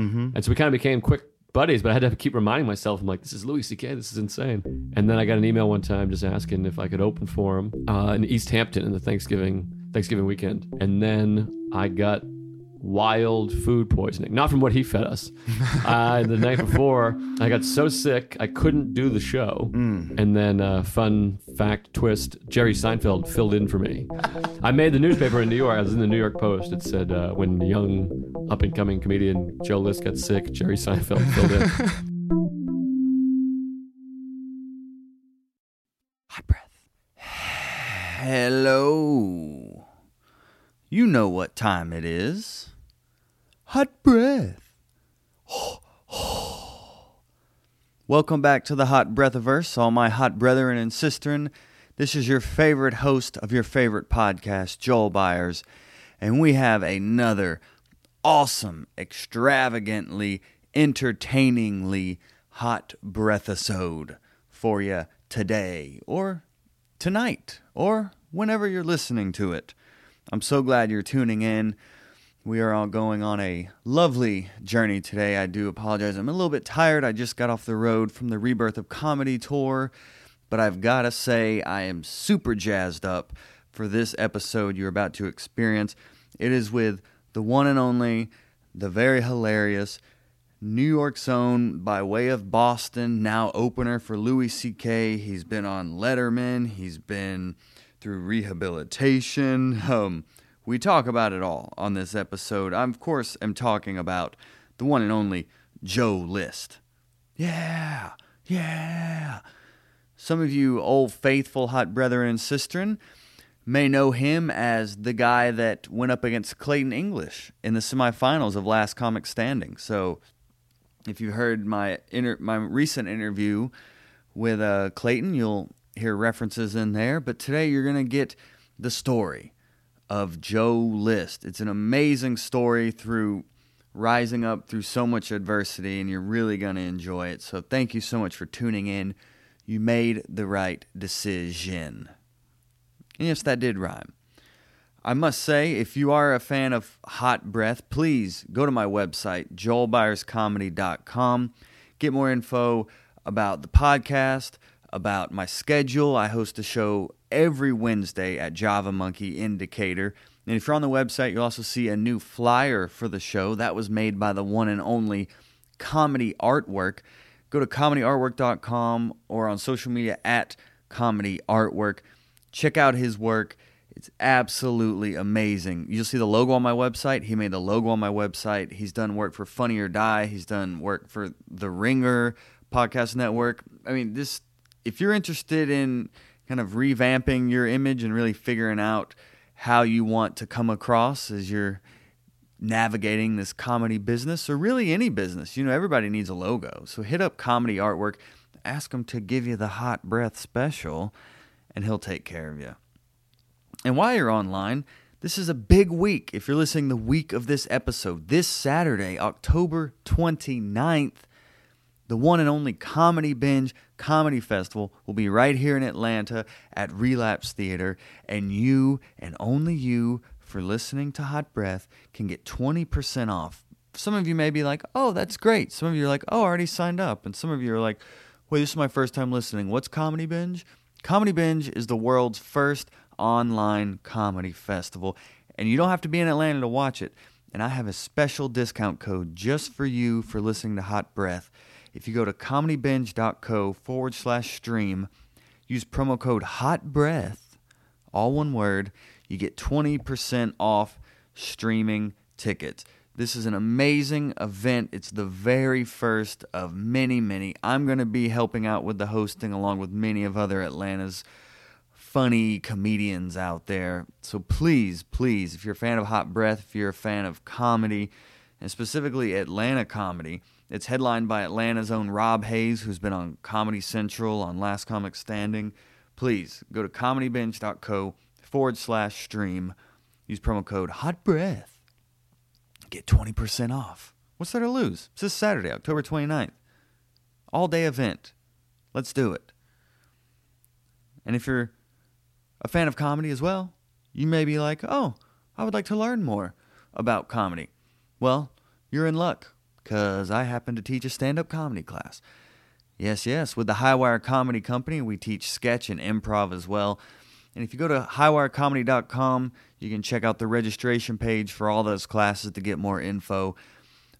Mm-hmm. And so we kind of became quick buddies, but I had to keep reminding myself, I'm like, this is Louis C.K., this is insane. And then I got an email one time just asking if I could open for him uh, in East Hampton in the Thanksgiving Thanksgiving weekend. And then I got wild food poisoning, not from what he fed us. uh, the night before, I got so sick I couldn't do the show. And then, uh, fun fact twist: Jerry Seinfeld filled in for me. I made the newspaper in New York. I was in the New York Post. It said uh, when the young up and coming comedian Joe List got sick, Jerry Seinfeld filled in. Hot breath. Hello. You know what time it is. Hot breath. Welcome back to the Hot Breath of Breathiverse, all my hot brethren and sistren. This is your favorite host of your favorite podcast, Joel Byers, and we have another awesome, extravagantly, entertainingly hot breath breathisode for you today or tonight or whenever you're listening to it. I'm so glad you're tuning in. We are all going on a lovely journey today. I do apologize. I'm a little bit tired. I just got off the road from the Rebirth of Comedy tour, but I've got to say, I am super jazzed up for this episode you're about to experience. It is with the one and only, the very hilarious, New York's own, by way of Boston, now opener for Louis C.K. He's been on Letterman. He's been through rehabilitation. Um, we talk about it all on this episode. I, of course, am talking about the one and only Joe List. Yeah, yeah. Some of you old faithful hot brethren and sistren may know him as the guy that went up against Clayton English in the semifinals of Last Comic Standing. So, if you heard my inter- my recent interview with uh, Clayton, you'll hear references in there. But today, you're gonna get the story of Joe List. It's an amazing story through rising up through so much adversity, and you're really gonna enjoy it. So, thank you so much for tuning in. You made the right decision. And yes, that did rhyme. I must say, if you are a fan of Hot Breath, please go to my website, joelbyerscomedy.com. Get more info about the podcast, about my schedule. I host a show every Wednesday at Java Monkey in Decatur. And if you're on the website, you'll also see a new flyer for the show. That was made by the one and only Comedy Artwork. Go to comedyartwork.com or on social media at Comedy Artwork. Check out his work. It's absolutely amazing. You'll see the logo on my website. He made the logo on my website. He's done work for Funny or Die. He's done work for The Ringer Podcast Network. I mean, this if you're interested in kind of revamping your image and really figuring out how you want to come across as you're navigating this comedy business or really any business, you know, everybody needs a logo. So hit up Comedy Artwork, ask him to give you the hot breath special, and he'll take care of you. And while you're online, this is a big week. If you're listening the week of this episode, this Saturday, October 29th, the one and only Comedy Binge Comedy Festival will be right here in Atlanta at Relapse Theater. And you and only you, for listening to Hot Breath, can get 20% off. Some of you may be like, oh, that's great. Some of you are like, oh, I already signed up. And some of you are like, wait, this is my first time listening. What's Comedy Binge? Comedy Binge is the world's first online comedy festival, and you don't have to be in Atlanta to watch it. And I have a special discount code just for you for listening to Hot Breath. If you go to comedybinge.co forward slash stream, use promo code Hot Breath, all one word, you get 20% off streaming tickets. This is an amazing event. It's the very first of many, many. I'm going to be helping out with the hosting along with many of other Atlanta's funny comedians out there. So please, please, if you're a fan of Hot Breath, if you're a fan of comedy, and specifically Atlanta comedy, it's headlined by Atlanta's own Rob Hayes, who's been on Comedy Central, on Last Comic Standing. Please go to comedybinge.co forward slash stream. Use promo code Hot Breath. Get 20% off. What's there to lose? It's this Saturday, October 29th. All day event. Let's do it. And if you're a fan of comedy as well, you may be like, oh, I would like to learn more about comedy. Well, you're in luck Because I happen to teach a stand up comedy class. Yes, yes. With the Highwire Comedy Company, we teach sketch and improv as well. And if you go to highwirecomedy.com, you can check out the registration page for all those classes to get more info.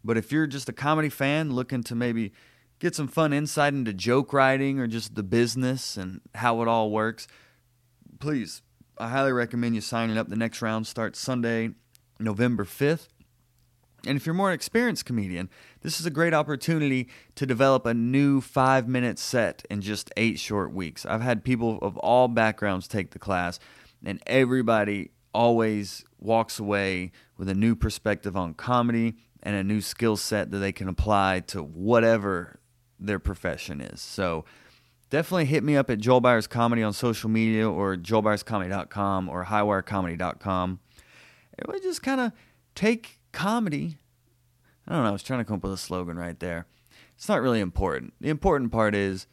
But if you're just a comedy fan looking to maybe get some fun insight into joke writing or just the business and how it all works, please, I highly recommend you signing up. The next round starts Sunday, November 5th. And if you're more an experienced comedian, this is a great opportunity to develop a new five minute set in just eight short weeks. I've had people of all backgrounds take the class, and everybody always walks away with a new perspective on comedy and a new skill set that they can apply to whatever their profession is. So definitely hit me up at Joel Byers Comedy on social media or joelbyerscomedy.com or highwirecomedy.com. And we just kind of take comedy. I don't know. I was trying to come up with a slogan right there. It's not really important. The important part is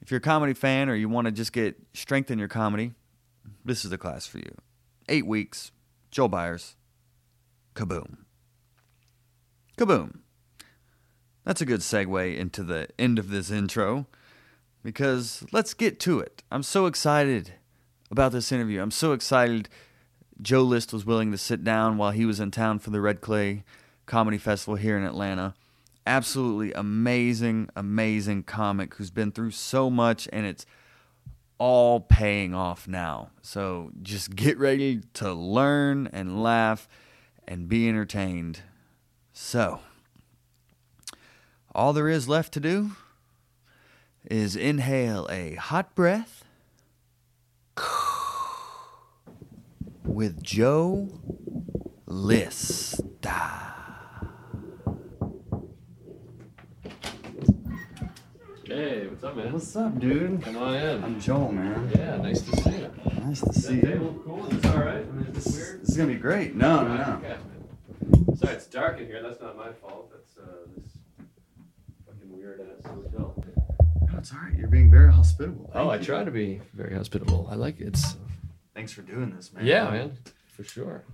if you're a comedy fan or you want to just get strength in your comedy, this is the class for you. Eight weeks, Joel Byers, kaboom. Kaboom. That's a good segue into the end of this intro because let's get to it. I'm so excited about this interview. I'm so excited Joe List was willing to sit down while he was in town for the Red Clay Comedy Festival here in Atlanta. Absolutely amazing, amazing comic who's been through so much and it's all paying off now. So just get ready to learn and laugh and be entertained. So, all there is left to do is inhale a hot breath with Joe Lista. Hey, what's up, man? What's up, dude? Come on in. I'm Joel, man. Yeah, nice to see you. Nice to see That you. table cool? Is this all right? I mean, is This, this weird? this is gonna be great. No, no, no. Okay. Sorry, it's dark in here. That's not my fault. That's uh, this fucking weird ass hotel. No, it's all right. You're being very hospitable. Oh, I you. try to be very hospitable. I like it. It's Thanks for doing this, man. yeah, um, man, for sure.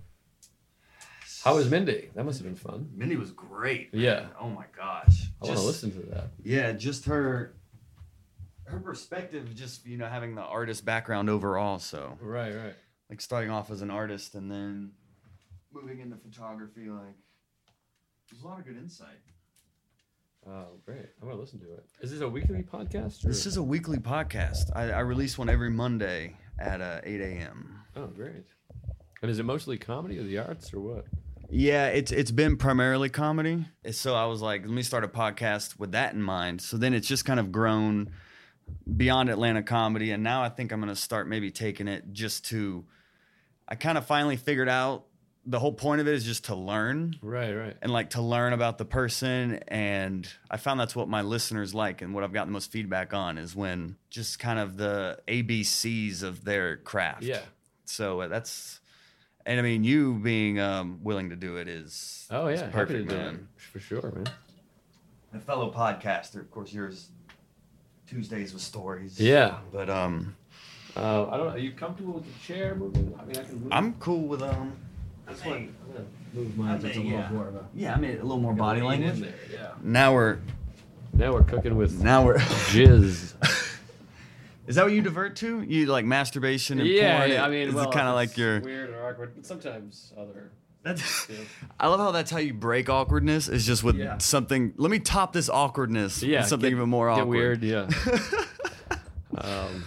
How was Mindy? That must have been fun. Mindy was great. Yeah. Oh my gosh. I want to listen to that. Yeah, just her her perspective, just you know, having the artist background overall. So Right, right. like starting off as an artist and then moving into photography, like there's a lot of good insight. Oh, great. I'm gonna listen to it. Is this a weekly podcast? Or? This is a weekly podcast. I, I release one every Monday at uh, 8 a.m. Oh, great. And is it mostly comedy or the arts or what? Yeah, it's it's been primarily comedy. So I was like, let me start a podcast with that in mind. So then it's just kind of grown beyond Atlanta comedy, and now I think I'm gonna start maybe taking it just to. I kind of finally figured out the whole point of it is just to learn Right, right. and like to learn about the person and i found that's what my listeners like and what i've gotten the most feedback on is when just kind of the abcs of their craft Yeah. so uh, that's and i mean you being um, willing to do it is Oh is yeah, happy perfect to do man it. For sure, man. a fellow podcaster of course yours tuesdays with stories Yeah. but um Uh, I don't know. Are you comfortable with the chair moving? I mean, I can move. i'm cool with um This one. I'm gonna move mine so it's a little yeah. more of a. yeah i mean a little more body lean in language there, Yeah. now we're Now we're cooking with now we're jizz. Is that what you divert to? You like masturbation and yeah, porn? yeah, I mean, is well, kind of it's like your. weird or awkward, but sometimes other. That's, Yeah. I love how that's how you break awkwardness. Is just with Yeah. something. Let me top this awkwardness. Yeah, with something get- even more Get awkward. weird, yeah. um,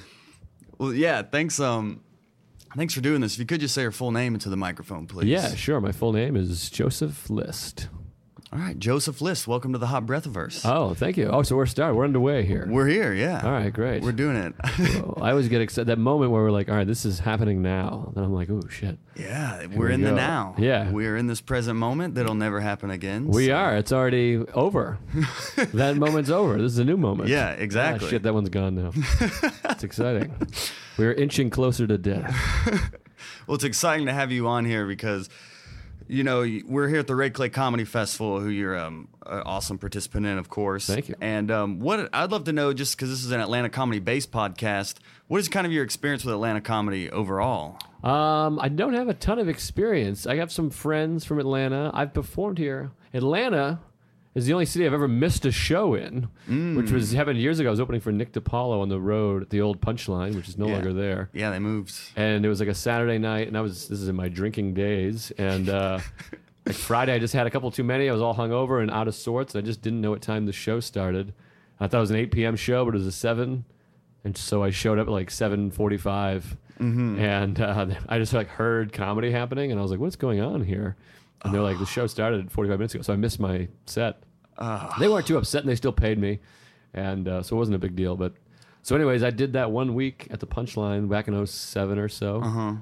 Well, yeah. Thanks. Um, thanks for doing this. If you could just say your full name into the microphone, please. yeah, sure. My full name is Joseph List. All right, Joseph List. Welcome to the Hot Breathiverse. Oh, thank you. Oh, so we're started. We're underway here. We're here. Yeah. All right, great. We're doing it. Well, I always get excited. That moment where we're like, all right, this is happening now. Then I'm like, oh, shit. yeah, we're we in the now. Yeah. we're in this present moment that'll never happen again. We so- are. It's already over. that moment's over. This is a new moment. Yeah, Ah, exactly. shit, that one's gone now. it's exciting. We're inching closer to death. Well, it's exciting to have you on here because, you know, we're here at the Red Clay Comedy Festival, who you're um, an awesome participant in, of course. Thank you. And um, what I'd love to know, just because this is an Atlanta comedy based podcast, what is kind of your experience with Atlanta comedy overall? Um, I don't have a ton of experience. I have some friends from Atlanta. I've performed here. Atlanta is the only city I've ever missed a show in, which was happened years ago. I was opening for Nick DiPaolo on the road at the old Punchline, which is no Yeah. longer there. Yeah, they moved. And it was like a Saturday night, and I was this is in my drinking days, and uh, like Friday I just had a couple too many. I was all hungover and out of sorts. And I just didn't know what time the show started. I thought it was an 8 p.m. show, but it was a seven, and so I showed up at like 7:45, and uh, I just like heard comedy happening, and I was like, "What's going on here?" And they're like, "The show started 45 minutes ago," so I missed my set. They weren't too upset, and they still paid me, and uh, so it wasn't a big deal. But so, anyways, I did that one week at the Punchline back in 07 or so, Uh-huh.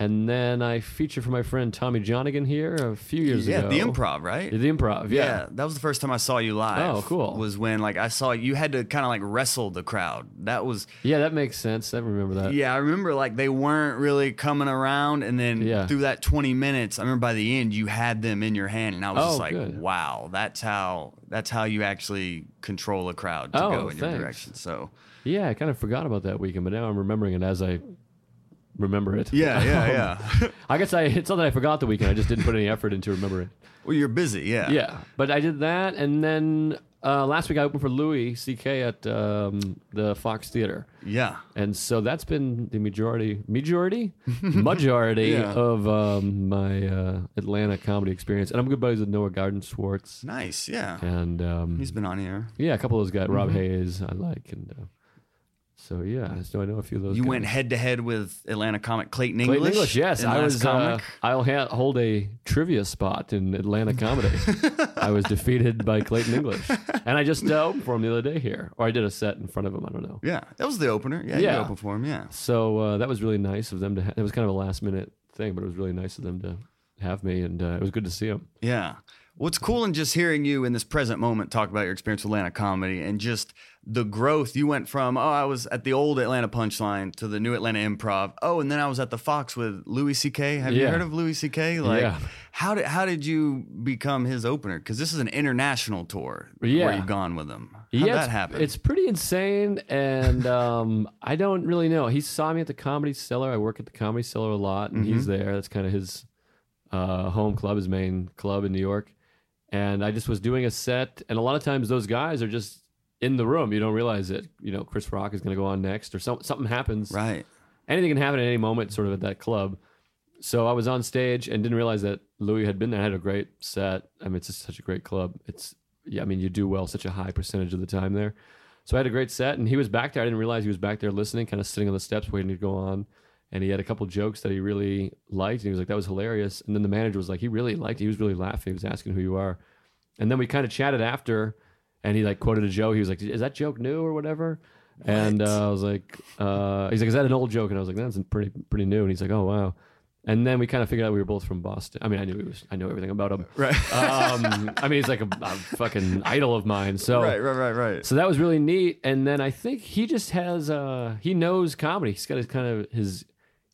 And then I featured for my friend Tommy Johnagin here a few years Yeah, ago. Yeah, the improv, right? The improv, yeah. that was the first time I saw you live. Oh, cool. Was when like I saw you had to kind of like wrestle the crowd. That was Yeah, that makes sense. I remember that. yeah. I remember like they weren't really coming around, and then Yeah. through that twenty minutes, I remember by the end you had them in your hand, and I was Oh, just like, good. wow, that's how that's how you actually control a crowd to Oh, go in your direction. So Yeah, I kind of forgot about that weekend, but now I'm remembering it as I remember it. yeah, yeah, Um, yeah. I guess I it's not that I forgot the weekend. I just didn't put any effort into remembering. well, you're busy. Yeah. Yeah, but I did that, and then uh, last week I opened for Louis C.K. at um, the Fox Theater, Yeah. and so that's been the majority, majority, majority Yeah. of um, my uh, Atlanta comedy experience. And I'm good buddies with Noah Gardenswartz, Nice. Yeah. and um, He's been on here. yeah, a couple of those guys, Mm-hmm. Rob Hayes, I like, and uh, so yeah, so I know a few of those. You guys. went head to head with Atlanta comic Clayton English. Clayton English, yes. I was. Uh. I'll ha- hold a trivia spot in Atlanta comedy. I was defeated by Clayton English, and I just uh, opened for him the other day here, or I did a set in front of him. I don't know. yeah, that was the opener. Yeah, Yeah. you opened for him. Yeah. So uh, that was really nice of them to. Ha- it was kind of a last minute thing, but it was really nice of them to have me, and uh, it was good to see him. Yeah. What's cool in just hearing you in this present moment talk about your experience with Atlanta comedy and just the growth you went from, oh, I was at the old Atlanta Punchline to the new Atlanta Improv. Oh, and then I was at the Fox with Louis C.K. Have you heard of Louis C.K.? Like, Yeah. how did how did you become his opener? Because this is an international tour Yeah. where you've gone with him. How'd yeah, that happen? It's pretty insane, and um, I don't really know. He saw me at the Comedy Cellar. I work at the Comedy Cellar a lot, and he's there. That's kind of his uh, home club, his main club in New York. And I just was doing a set, and a lot of times those guys are just in the room. You don't realize that You know, Chris Rock is going to go on next, or some, something happens. right. Anything can happen at any moment, sort of at that club. So I was on stage and didn't realize that Louis had been there. I had a great set. I mean, it's just such a great club. It's yeah, I mean, you do well such a high percentage of the time there. So I had a great set, and he was back there. I didn't realize he was back there listening, kind of sitting on the steps waiting to go on. And he had a couple jokes that he really liked, and he was like, "That was hilarious." And then the manager was like, "He really liked. It. He was really laughing. He was asking who you are." And then we kind of chatted after, and he like quoted a joke. He was like, "Is that joke new or whatever?" And uh, I was like, uh, "He's like, is that an old joke?" And I was like, "That's pretty pretty new." And he's like, "Oh wow." And then we kind of figured out we were both from Boston. I mean, I knew he was. I know everything about him. Right. Um, I mean, he's like a, a fucking idol of mine. So right, right, right, right. so that was really neat. And then I think he just has uh he knows comedy. He's got his kind of his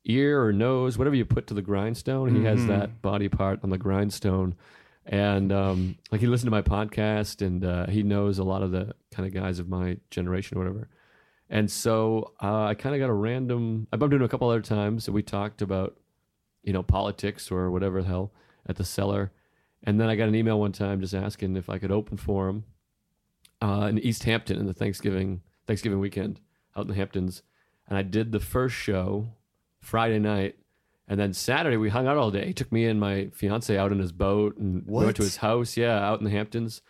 ear or nose, whatever you put to the grindstone. He has that body part on the grindstone. And um like he listened to my podcast and uh he knows a lot of the kind of guys of my generation or whatever. And so uh, I kind of got a random I bumped into a couple other times and we talked about you know politics or whatever the hell at the cellar. And then I got an email one time just asking if I could open for him uh, in East Hampton in the Thanksgiving Thanksgiving weekend out in the Hamptons, and I did the first show Friday night, and then Saturday we hung out all day. He took me and my fiance out in his boat, and we went to his house, yeah, out in the Hamptons,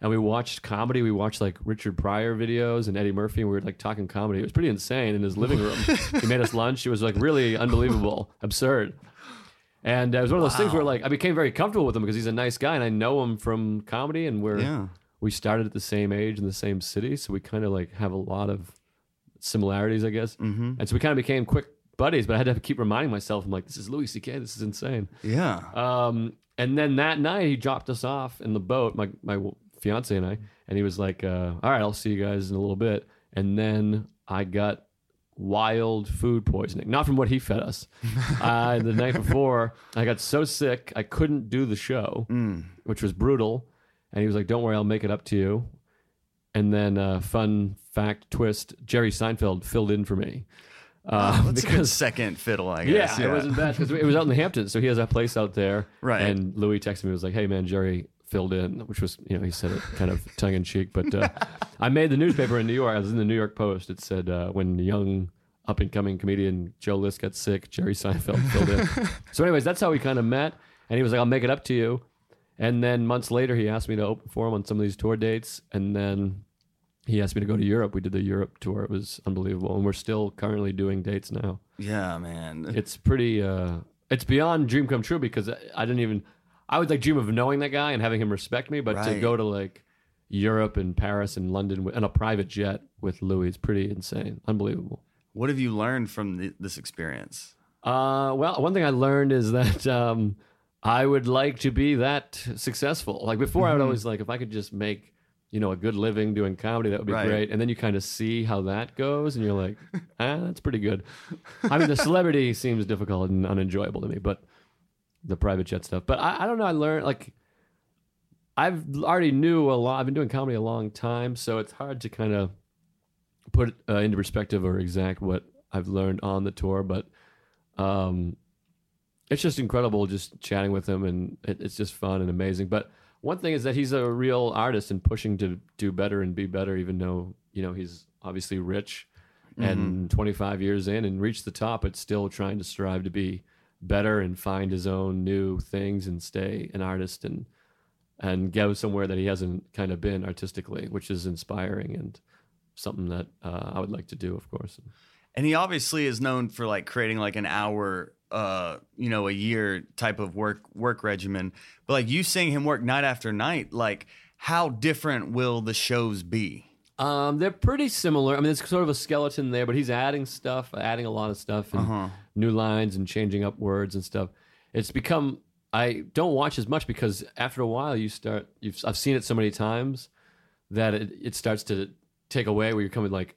and we watched comedy. We watched like Richard Pryor videos and Eddie Murphy, and we were like talking comedy. It was pretty insane in his living room. he made us lunch. It was like really unbelievable, absurd. And uh, it was one of those things where like I became very comfortable with him because he's a nice guy and I know him from comedy and we're Yeah. we started at the same age in the same city, so we kind of like have a lot of similarities, I guess. Mm-hmm. And so we kind of became quick buddies. But I had to keep reminding myself, I'm like, this is Louis C.K. This is insane. Yeah. Um, and then that night he dropped us off in the boat, my my fiance and I, and he was like, uh, "All right, I'll see you guys in a little bit." And then I got wild food poisoning, not from what he fed us. uh, the night before, I got so sick I couldn't do the show, which was brutal. And he was like, "Don't worry, I'll make it up to you." And then, uh, fun fact twist: Jerry Seinfeld filled in for me. Uh, That's a good second fiddle, I guess. yeah, guess. it wasn't bad because it was out in the Hamptons, so he has that place out there. Right. And Louis texted me, was like, "Hey man, Jerry filled in, which was you know he said it kind of tongue in cheek, but uh, I made the newspaper in New York. I was in the New York Post. It said uh, when young up and coming comedian Joe List got sick, Jerry Seinfeld filled in. so, anyways, that's how we kind of met, and he was like, "I'll make it up to you." And then months later, he asked me to open for him on some of these tour dates, and then he asked me to go to Europe. We did the Europe tour. It was unbelievable, and we're still currently doing dates now. Yeah, man. It's pretty. Uh, it's beyond dream come true because I I didn't even. I would like dream of knowing that guy and having him respect me, but to Right. go to like Europe and Paris and London on a private jet with Louis is pretty insane, unbelievable. What have you learned from th- this experience? Uh, well, one thing I learned is that um, I would like to be that successful. Like before, I Mm-hmm. would always like if I could just make you know a good living doing comedy, that would be Right. great. And then you kind of see how that goes, and you're like, ah, that's pretty good. I mean, the celebrity seems difficult and unenjoyable to me, but the private jet stuff. But I, I don't know. I learned like I've already knew a lot. I've been doing comedy a long time, so it's hard to kind of put uh, into perspective or exact what I've learned on the tour. But um, it's just incredible just chatting with him, and it, it's just fun and amazing. But one thing is that he's a real artist and pushing to do better and be better, even though you know he's obviously rich and 25 years in and reached the top, but still trying to strive to be better and find his own new things and stay an artist and and go somewhere that he hasn't kind of been artistically, which is inspiring and something that uh, I would like to do, of course. And he obviously is known for like creating like an hour, uh, you know, a year type of work work regimen. But like you seeing him work night after night, like how different will the shows be? Um, they're pretty similar. I mean, it's sort of a skeleton there, but he's adding stuff, adding a lot of stuff, and Uh-huh. new lines and changing up words and stuff. It's become. I don't watch as much because after a while you start. You've I've seen it so many times that it, it starts to take away where you're coming like,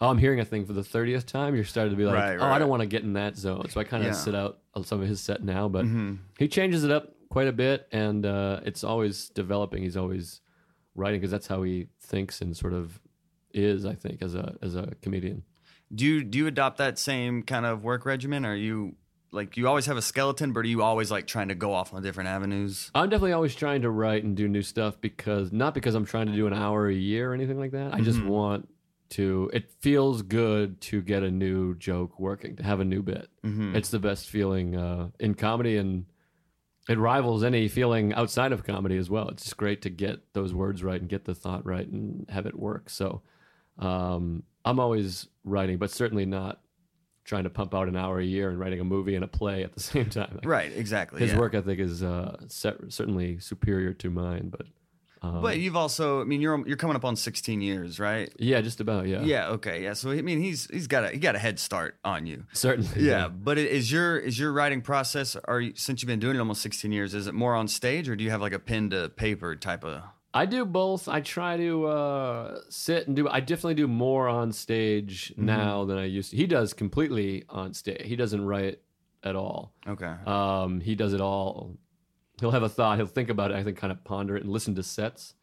oh, I'm hearing a thing for the thirtieth time. You're starting to be like, Right, oh, I don't want to get in that zone. So I kind of Yeah. Mm-hmm. sit out on some of his set now, but he changes it up quite a bit, and uh, it's always developing. He's always writing because that's how he thinks and sort of is. I think as a as a comedian. Do you do you adopt that same kind of work regimen? Are you like you always have a skeleton, but are you always like trying to go off on different avenues? I'm definitely always trying to write and do new stuff because not because I'm trying to do an hour a year or anything like that. I just want to. It feels good to get a new joke working, to have a new bit. It's the best feeling uh, in comedy, and it rivals any feeling outside of comedy as well. It's just great to get those words right and get the thought right and have it work. So um, I'm always writing, but certainly not trying to pump out an hour a year and writing a movie and a play at the same time. Like, Right, exactly. his yeah. work think is uh, cer- certainly superior to mine, but um, But you've also, I mean, you're you're coming up on 16 years, right? yeah, just about yeah, Yeah. Okay. Yeah. So I mean, he's he's got a he got a head start on you. certainly Yeah. But it- is your is your writing process? Are you, since you've been doing it almost 16 years? Is it more on stage, or do you have like a pen to paper type of? I do both. I try to uh, sit and do. I definitely do more on stage Mm-hmm. now than I used to. He does completely on stage. He doesn't write at all. Okay. Um, he does it all. He'll have a thought. He'll think about it. I think kind of ponder it and listen to sets,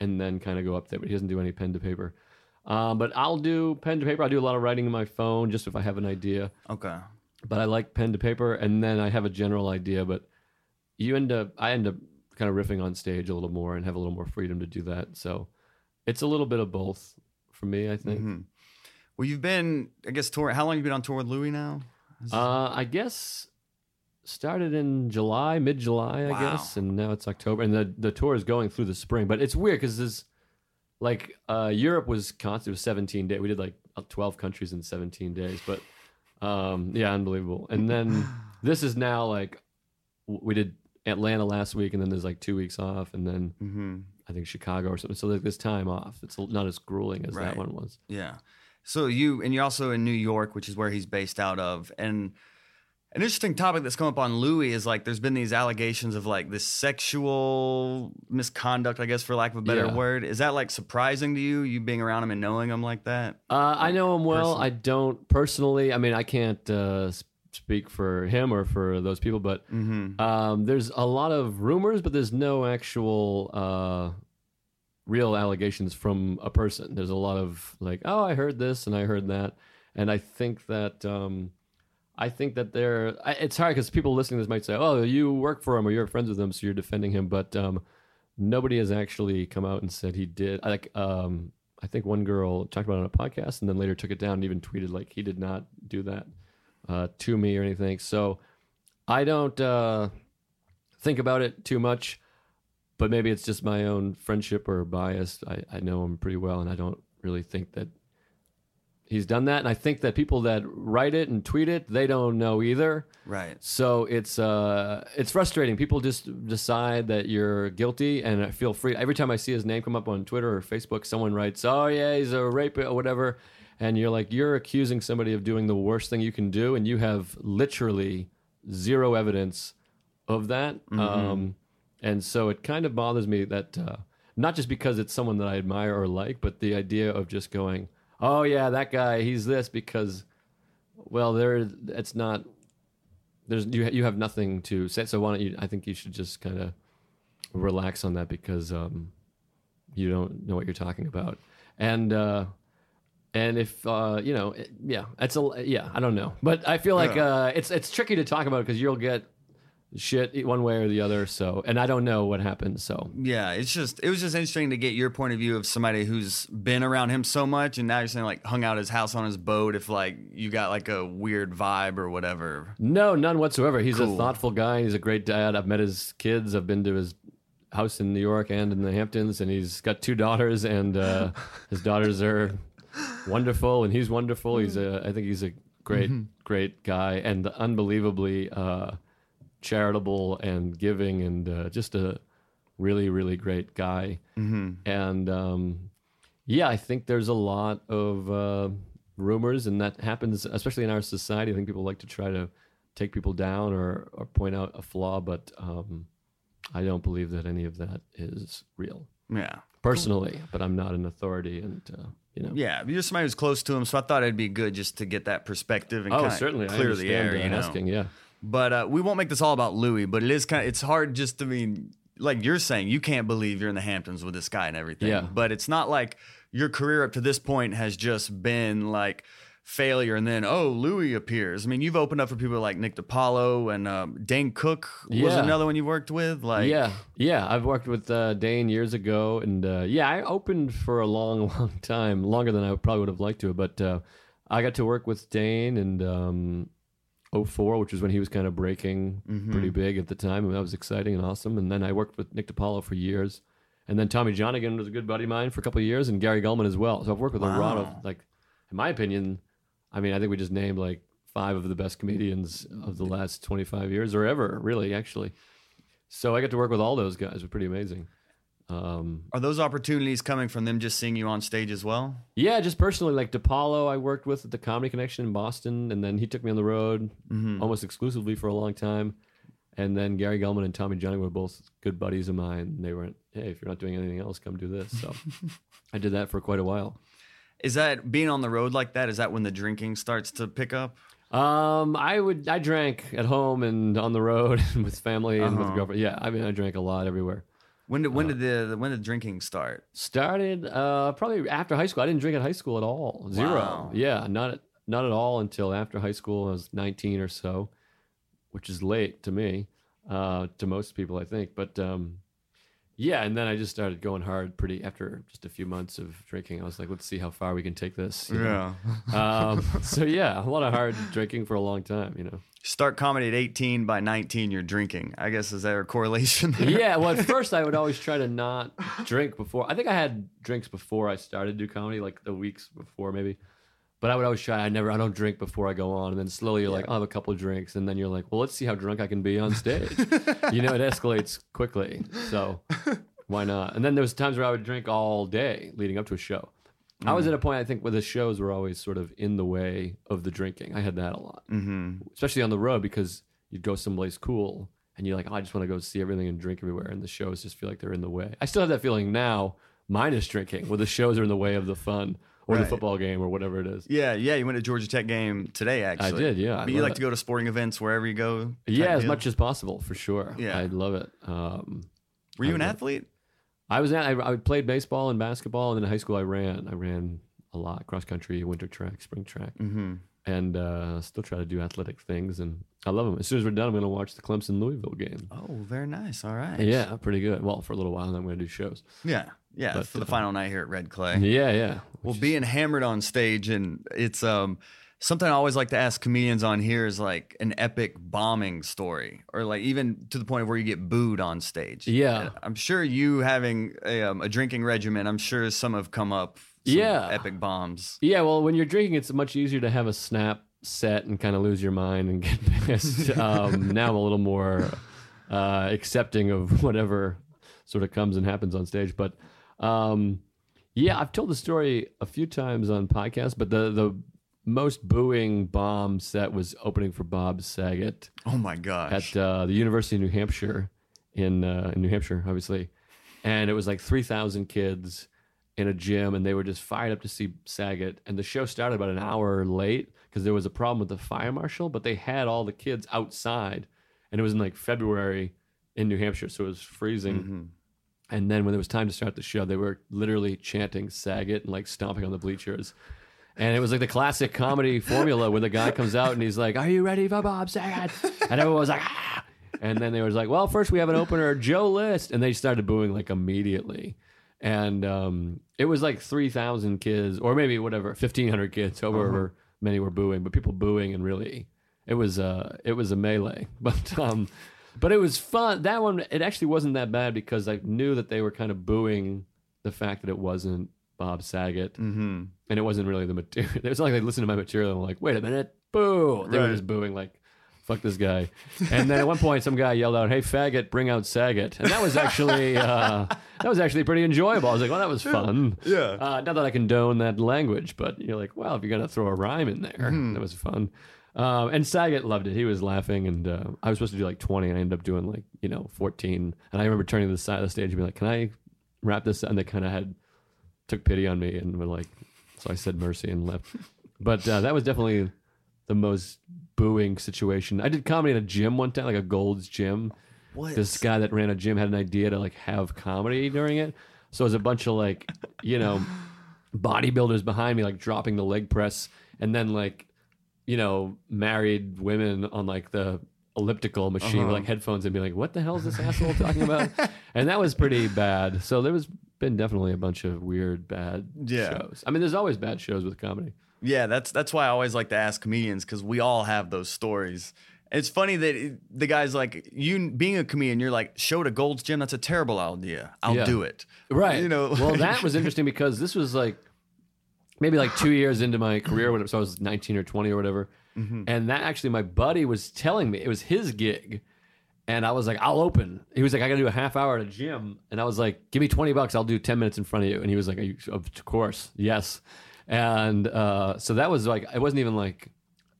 and then kind of go up there. But he doesn't do any pen to paper. Um, but I'll do pen to paper. I do a lot of writing in my phone just if I have an idea. Okay. but I like pen to paper, and then I have a general idea. But you end up, I end up kind of riffing on stage a little more and have a little more freedom to do that. So it's a little bit of both for me, I think. Mm-hmm. Well, you've been, I guess, tour. How long have you been on tour with Louis now? Uh, I guess started in July, mid July, I Wow. guess, and now it's October, and the the tour is going through the spring. But it's weird because this, like, uh, Europe was constant. It was seventeen days. We did like uh, twelve countries in seventeen days, but um, yeah, unbelievable. And then this is now like we did Atlanta last week, and then there's like two weeks off, and then Mm-hmm. I think Chicago or something. So like this time off, it's not as grueling as Right. that one was. Yeah. So you and you're also in New York, which is where he's based out of. And an interesting topic that's come up on Louis is like there's been these allegations of like this sexual misconduct, I guess, for lack of a better Yeah. word. Is that like surprising to you, you being around him and knowing him like that? Uh, I know him well. Person- I don't personally. I mean, I can't uh, speak for him or for those people, but Mm-hmm. um, there's a lot of rumors, but there's no actual uh, real allegations from a person. There's a lot of like, oh, I heard this and I heard that, and I think that. Um, I think that they're. It's hard because people listening to this might say, "Oh, you work for him or you're friends with him, so you're defending him." But um, nobody has actually come out and said he did. Like, um, I think one girl talked about it on a podcast and then later took it down and even tweeted like he did not do that uh, to me or anything. So I don't uh, think about it too much, but maybe it's just my own friendship or bias. I, I know him pretty well, and I don't really think that he's done that. And I think that people that write it and tweet it, they don't know either. Right. So it's uh, it's frustrating. People just decide that you're guilty, and I feel free. Every time I see his name come up on Twitter or Facebook, someone writes, "Oh yeah, he's a rapist or whatever," and you're like, you're accusing somebody of doing the worst thing you can do, and you have literally zero evidence of that. Um, and so it kind of bothers me that uh, not just because it's someone that I admire or like, but the idea of just going, "Oh yeah, that guy, he's this," because well, there it's not. There's you. You have nothing to say. So why don't you? I think you should just kind of relax on that because um, you don't know what you're talking about. And uh, and if uh, you know, it- yeah, it's a yeah. I don't know, but I feel like uh, it's it's tricky to talk about because you'll get shit one way or the other. So, and I don't know what happened. So Yeah, it's just it was just interesting to get your point of view of somebody who's been around him so much, and now you're saying like hung out his house on his boat. If like you got like a weird vibe or whatever. No, none whatsoever. He's Cool. a thoughtful guy. He's a great dad. I've met his kids. I've been to his house in New York and in the Hamptons, and he's got two daughters, and uh, his daughters are wonderful, and he's wonderful. He's a, I think he's a great, great guy, and unbelievably uh, charitable and giving, and uh, just a really, really great guy. And um, yeah, I think there's a lot of uh, rumors, and that happens, especially in our society. I think people like to try to take people down or, or point out a flaw, but um, I don't believe that any of that is real Yeah. personally. But I'm not an authority, and uh, you know. Yeah, you're somebody who's close to him, so I thought it'd be good just to get that perspective and Oh, certainly. Clear the air. uh, You know, asking, yeah. But uh, we won't make this all about Louis. But it is kind of it's hard just to mean like you're saying you can't believe you're in the Hamptons with this guy and everything. Yeah. But it's not like your career up to this point has just been like failure and then oh Louis appears. I mean you've opened up for people like Nick DiPaolo and um, Dane Cook was Yeah. another one you worked with. Like yeah, yeah. I've worked with uh, Dane years ago, and uh, yeah, I opened for a long, long time, longer than I probably would have liked to. But uh, I got to work with Dane and um, 04, which was when he was kind of breaking mm-hmm. pretty big at the time, and that was exciting and awesome. And then I worked with Nick DiPaolo for years, and then Tommy Johnagin was a good buddy of mine for a couple of years, and Gary Gulman as well. So I've worked with a lot of like, in my opinion, I mean, I think we just named like five of the best comedians of the last 25 years or ever, really, actually. So I got to work with all those guys. It was pretty amazing. Um, Are those opportunities coming from them just seeing you on stage as well? yeah, just personally, like DiPaolo, I worked with at the Comedy Connection in Boston, and then he took me on the road almost exclusively for a long time. And then Gary Gulman and Tommy Johnny were both good buddies of mine. They went, "Hey, if you're not doing anything else, come do this." So I did that for quite a while. Is that being on the road like that? Is that when the drinking starts to pick up? Um, I would I drank at home and on the road and with family and with girlfriend. Yeah, I mean I drank a lot everywhere. When did when Uh, did the when did drinking start? Started uh, probably after high school. I didn't drink at high school at all. Zero. Wow. Yeah, not at, not at all until after high school. I was 19 or so, which is late to me, uh, to most people, I think. But um, yeah, and then I just started going hard pretty after just a few months of drinking. I was like, let's see how far we can take this. you know? um, so yeah, a lot of hard drinking for a long time. You know. Start comedy at 18, by 19 you're drinking. I guess is there a correlation there? yeah, well, at first I would always try to not drink before. I think I had drinks before I started to do comedy, like the weeks before maybe. But I would always try. I never. I don't drink before I go on, and then slowly you're like, oh, I'll have a couple of drinks, and then you're like, well, let's see how drunk I can be on stage. you know, it escalates quickly. So why not? And then there was times where I would drink all day leading up to a show. I was at a point I think where the shows were always sort of in the way of the drinking. I had that a lot, mm-hmm. especially on the road because you'd go someplace cool and you're like, oh, I just want to go see everything and drink everywhere, and the shows just feel like they're in the way. I still have that feeling now, minus drinking, where the shows are in the way of the fun or the football game or whatever it is. Yeah, yeah. You went to Georgia Tech game today, actually. I did, yeah, I But you like it. to go to sporting events wherever you go. Yeah, as deal? much as possible for sure. Yeah. I love it. Um, Were you an athlete? I was at, I, I played baseball and basketball, and then in high school I ran. I ran a lot cross country, winter track, spring track, mm-hmm. and uh, still try to do athletic things. And I love them. As soon as we're done, I'm going to watch the Clemson Louisville game. Oh, very nice. All right. Yeah, pretty good. Well, for a little while, and then I'm going to do shows. Yeah. Yeah. But, for the uh, final night here at Red Clay. Yeah, yeah. Well, being hammered on stage and it's um something I always like to ask comedians on here is like an epic bombing story or like even to the point of where you get booed on stage. Yeah. And I'm sure you having a, um, a drinking regimen, I'm sure some have come up some Yeah. epic bombs. Yeah, well, when you're drinking, it's much easier to have a snap set and kind of lose your mind and get pissed. um, now I'm a little more uh, accepting of whatever sort of comes and happens on stage. But um, yeah, I've told the story a few times on podcasts, but the the most booing bomb set was opening for Bob Saget Oh my gosh. at uh, the University of New Hampshire in uh, in New Hampshire, obviously, and it was like three thousand kids in a gym, and they were just fired up to see Saget. And the show started about an hour late because there was a problem with the fire marshal, but they had all the kids outside, and it was in like February in New Hampshire, so it was freezing. And then when it was time to start the show, they were literally chanting Saget and like stomping on the bleachers. And it was like the classic comedy formula where the guy comes out and he's like, Are you ready for Bob Saget? And everyone was like, Ah. And then they was like, Well, first we have an opener, Joe List. And they started booing like immediately. And um, it was like 3,000 kids, or maybe whatever, 1,500 kids, however many were booing, but people booing and really, it was, uh, it was a melee. But, um, but it was fun. That one, it actually wasn't that bad because I knew that they were kind of booing the fact that it wasn't Bob Saget, mm-hmm. and it wasn't really the material. It was like they listened to my material and were like, "Wait a minute, boo!" They Right. were just booing like, "Fuck this guy." And then at one point, some guy yelled out, "Hey faggot, bring out Saget!" And that was actually uh, that was actually pretty enjoyable. I was like, "Well, that was fun." Yeah. Uh, not that I condone that language, but you're like, well, if you're gonna throw a rhyme in there, that was fun. Um, and Saget loved it. He was laughing, and uh, I was supposed to do like 20, and I ended up doing like you know 14. And I remember turning to the side of the stage and being like, "Can I wrap this?" And they kind of had took pity on me and were like, so I said mercy and left. But uh, that was definitely the most booing situation. I did comedy at a gym one time, like a Gold's Gym. What? This guy that ran a gym had an idea to like have comedy during it. So it was a bunch of like, you know, bodybuilders behind me, like dropping the leg press, and then like, you know, married women on like the elliptical machine with like headphones and be like, what the hell is this asshole talking about? and that was pretty bad. So there was been definitely a bunch of weird bad Yeah. shows. I mean, there's always bad shows with comedy. Yeah, that's that's why I always like to ask comedians because we all have those stories. It's funny that it, the guy's like you being a comedian. You're like show to Gold's Gym. That's a terrible idea. I'll Yeah. do it. Right. You know. well, that was interesting because this was like maybe like two years into my career, when so I was 19 or 20 or whatever. Mm-hmm. And that actually, my buddy was telling me it was his gig. And I was like, I'll open. He was like, I got to do a half hour at a gym. And I was like, give me 20 bucks. I'll do 10 minutes in front of you. And he was like, you, of course, yes. And uh, so that was like, it wasn't even like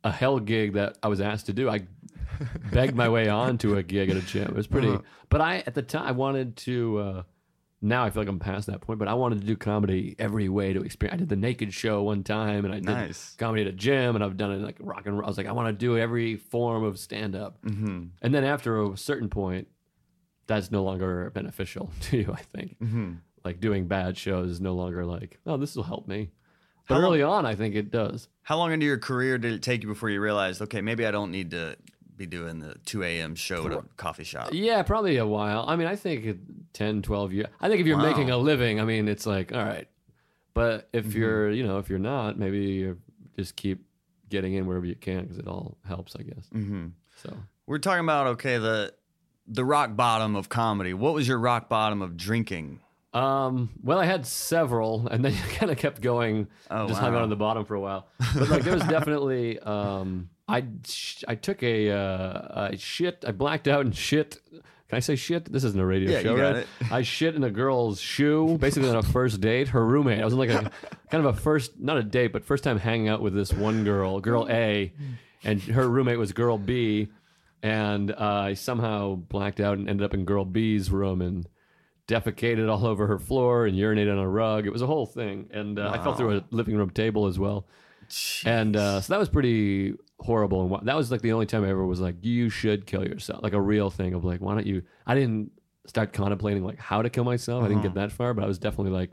a hell gig that I was asked to do. I begged my way onto a gig at a gym. It was pretty, Uh-huh. but I, at the time, I wanted to, uh, now I feel like I'm past that point, but I wanted to do comedy every way to experience. I did the naked show one time and I did Nice. comedy at a gym and I've done it like rock and roll. I was like, I want to do every form of stand up. Mm-hmm. And then after a certain point, that's no longer beneficial to you, I think. Mm-hmm. Like doing bad shows is no longer like, oh, this will help me. But How long- early on, I think it does. How long into your career did it take you before you realized, okay, maybe I don't need to be doing the 2 a.m. show at a coffee shop? Yeah, probably a while. I mean, I think it- 10, 12 years. I think if you're Wow. making a living, I mean, it's like, all right. But if Mm-hmm. you're, you know, if you're not, maybe you just keep getting in wherever you can because it all helps, I guess. Mm-hmm. So, We're talking about okay the the rock bottom of comedy. What was your rock bottom of drinking? um, well, I had several, and then kind of kept going. Oh, just hung out on the bottom for a while. But like, there was definitely, um, I I took a, uh, a shit. I blacked out and shit. Can I say shit? This isn't a radio Yeah, show, you got right? it. I shit in a girl's shoe, basically on a first date. Her roommate. I was in like a kind of a first, not a date, but first time hanging out with this one girl, girl A, and her roommate was girl B, and uh, I somehow blacked out and ended up in girl B's room and defecated all over her floor and urinated on a rug. It was a whole thing, and uh, I fell through a living room table as well. And uh, so that was pretty horrible. And that was like the only time I ever was like, you should kill yourself. Like a real thing of like, why don't you? I didn't start contemplating like how to kill myself. I didn't get that far, but I was definitely like,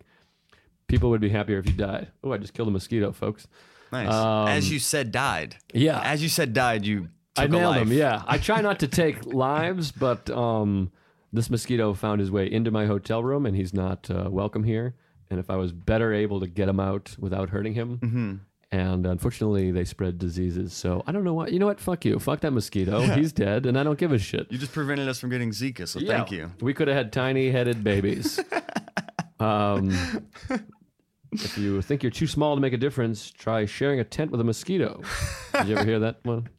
people would be happier if you died. Oh, I just killed a mosquito, folks. Nice. Um, As you said, died. Yeah. As you said, died. You. I nailed him. Yeah, I try not to take lives, but um, this mosquito found his way into my hotel room, and he's not uh, welcome here. And if I was better able to get him out without hurting him, Mm-hmm. And unfortunately they spread diseases, so I don't know what. You know what? Fuck you. Fuck that mosquito. He's dead, and I don't give a shit. You just prevented us from getting Zika, so Yeah. thank you. We could have had tiny headed babies. um, if you think you're too small to make a difference, try sharing a tent with a mosquito. Did you ever hear that one?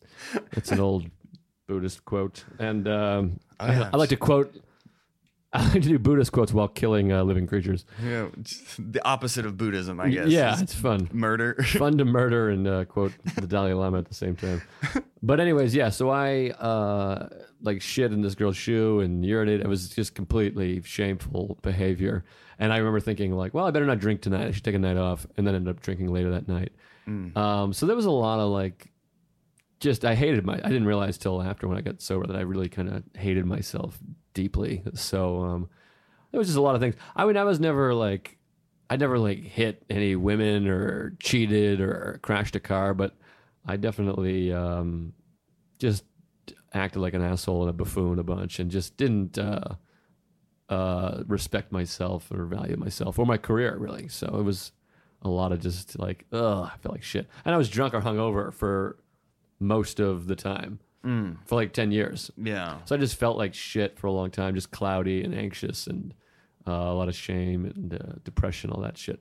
It's an old Buddhist quote. And um, I, have. I like to quote, I like to do Buddhist quotes while killing uh, living creatures. Yeah, the opposite of Buddhism, I guess. Yeah, it's fun. murder. fun to murder and uh, quote the Dalai Lama at the same time. But anyways, yeah. So I uh, like shit in this girl's shoe and urinated. It was just completely shameful behavior. And I remember thinking like, well, I better not drink tonight. I should take a night off. And then ended up drinking later that night. Um, so there was a lot of like, just I hated my. I didn't realize till after when I got sober that I really kind of hated myself deeply. So um, there was just a lot of things. I mean, I was never like I never like hit any women or cheated or crashed a car, but I definitely um, just acted like an asshole and a buffoon a bunch, and just didn't uh, uh, respect myself or value myself or my career really. So it was a lot of just like, ugh, I felt like shit, and I was drunk or hungover for most of the time for like ten years. yeah. So I just felt like shit for a long time, just cloudy and anxious and uh, a lot of shame and uh, depression, all that shit.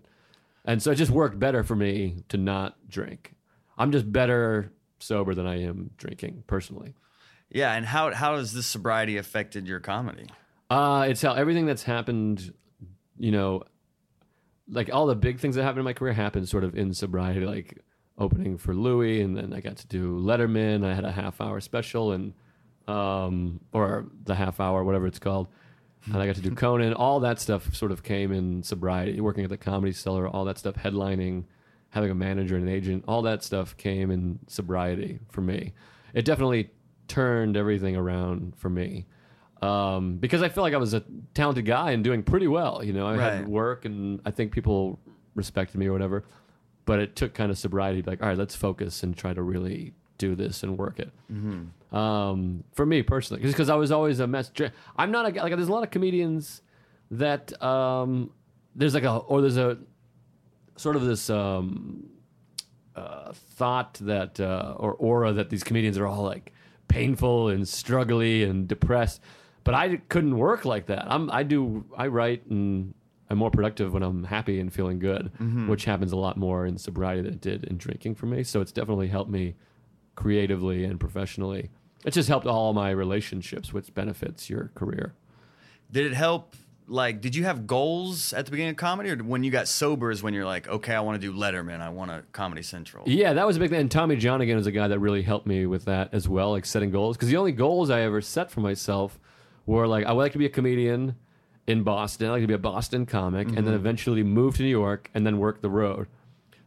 And so it just worked better for me to not drink. I'm just better sober than I am drinking personally. Yeah, and how how has this sobriety affected your comedy? Uh, it's how everything that's happened, you know, like all the big things that happened in my career happened sort of in sobriety, like opening for Louis, and then I got to do Letterman. I had a half hour special, and um, or the half hour, whatever it's called. And I got to do Conan. All that stuff sort of came in sobriety. Working at the Comedy Cellar, all that stuff, headlining, having a manager and an agent, all that stuff came in sobriety for me. It definitely turned everything around for me um, because I feel like I was a talented guy and doing pretty well. You know, I Right. had work and I think people respected me or whatever. But it took kind of sobriety, like, all right, let's focus and try to really do this and work it. Um, for me personally, just because I was always a mess. I'm not a guy like. There's a lot of comedians that um, there's like a or there's a sort of this um, uh, thought that uh, or aura that these comedians are all like painful and struggly and depressed. But I couldn't work like that. I'm I do I write and I'm more productive when I'm happy and feeling good, mm-hmm. which happens a lot more in sobriety than it did in drinking for me. So it's definitely helped me creatively and professionally. It's just helped all my relationships, which benefits your career. Did it help? Like, did you have goals at the beginning of comedy, or when you got sober is when you're like, okay, I want to do Letterman, I want to Comedy Central. Yeah, that was a big thing. And Tommy Johnagin is a guy that really helped me with that as well, like setting goals. Because the only goals I ever set for myself were like, I would like to be a comedian in Boston. I like to be a Boston comic, and then mm-hmm. eventually move to New York and then work the road.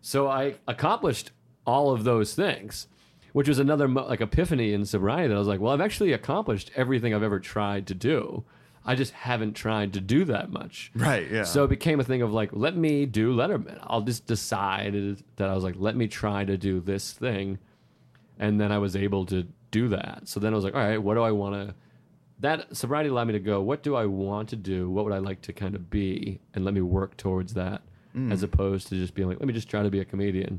So I accomplished all of those things, which was another like epiphany in sobriety that I was like, well, I've actually accomplished everything I've ever tried to do. I just haven't tried to do that much. Right, yeah. So it became a thing of like, let me do Letterman. I'll just decide that I was like, let me try to do this thing. And then I was able to do that. So then I was like, all right, what do I want to. That sobriety allowed me to go, what do I want to do? What would I like to kind of be? And let me work towards that as opposed to just being like, let me just try to be a comedian.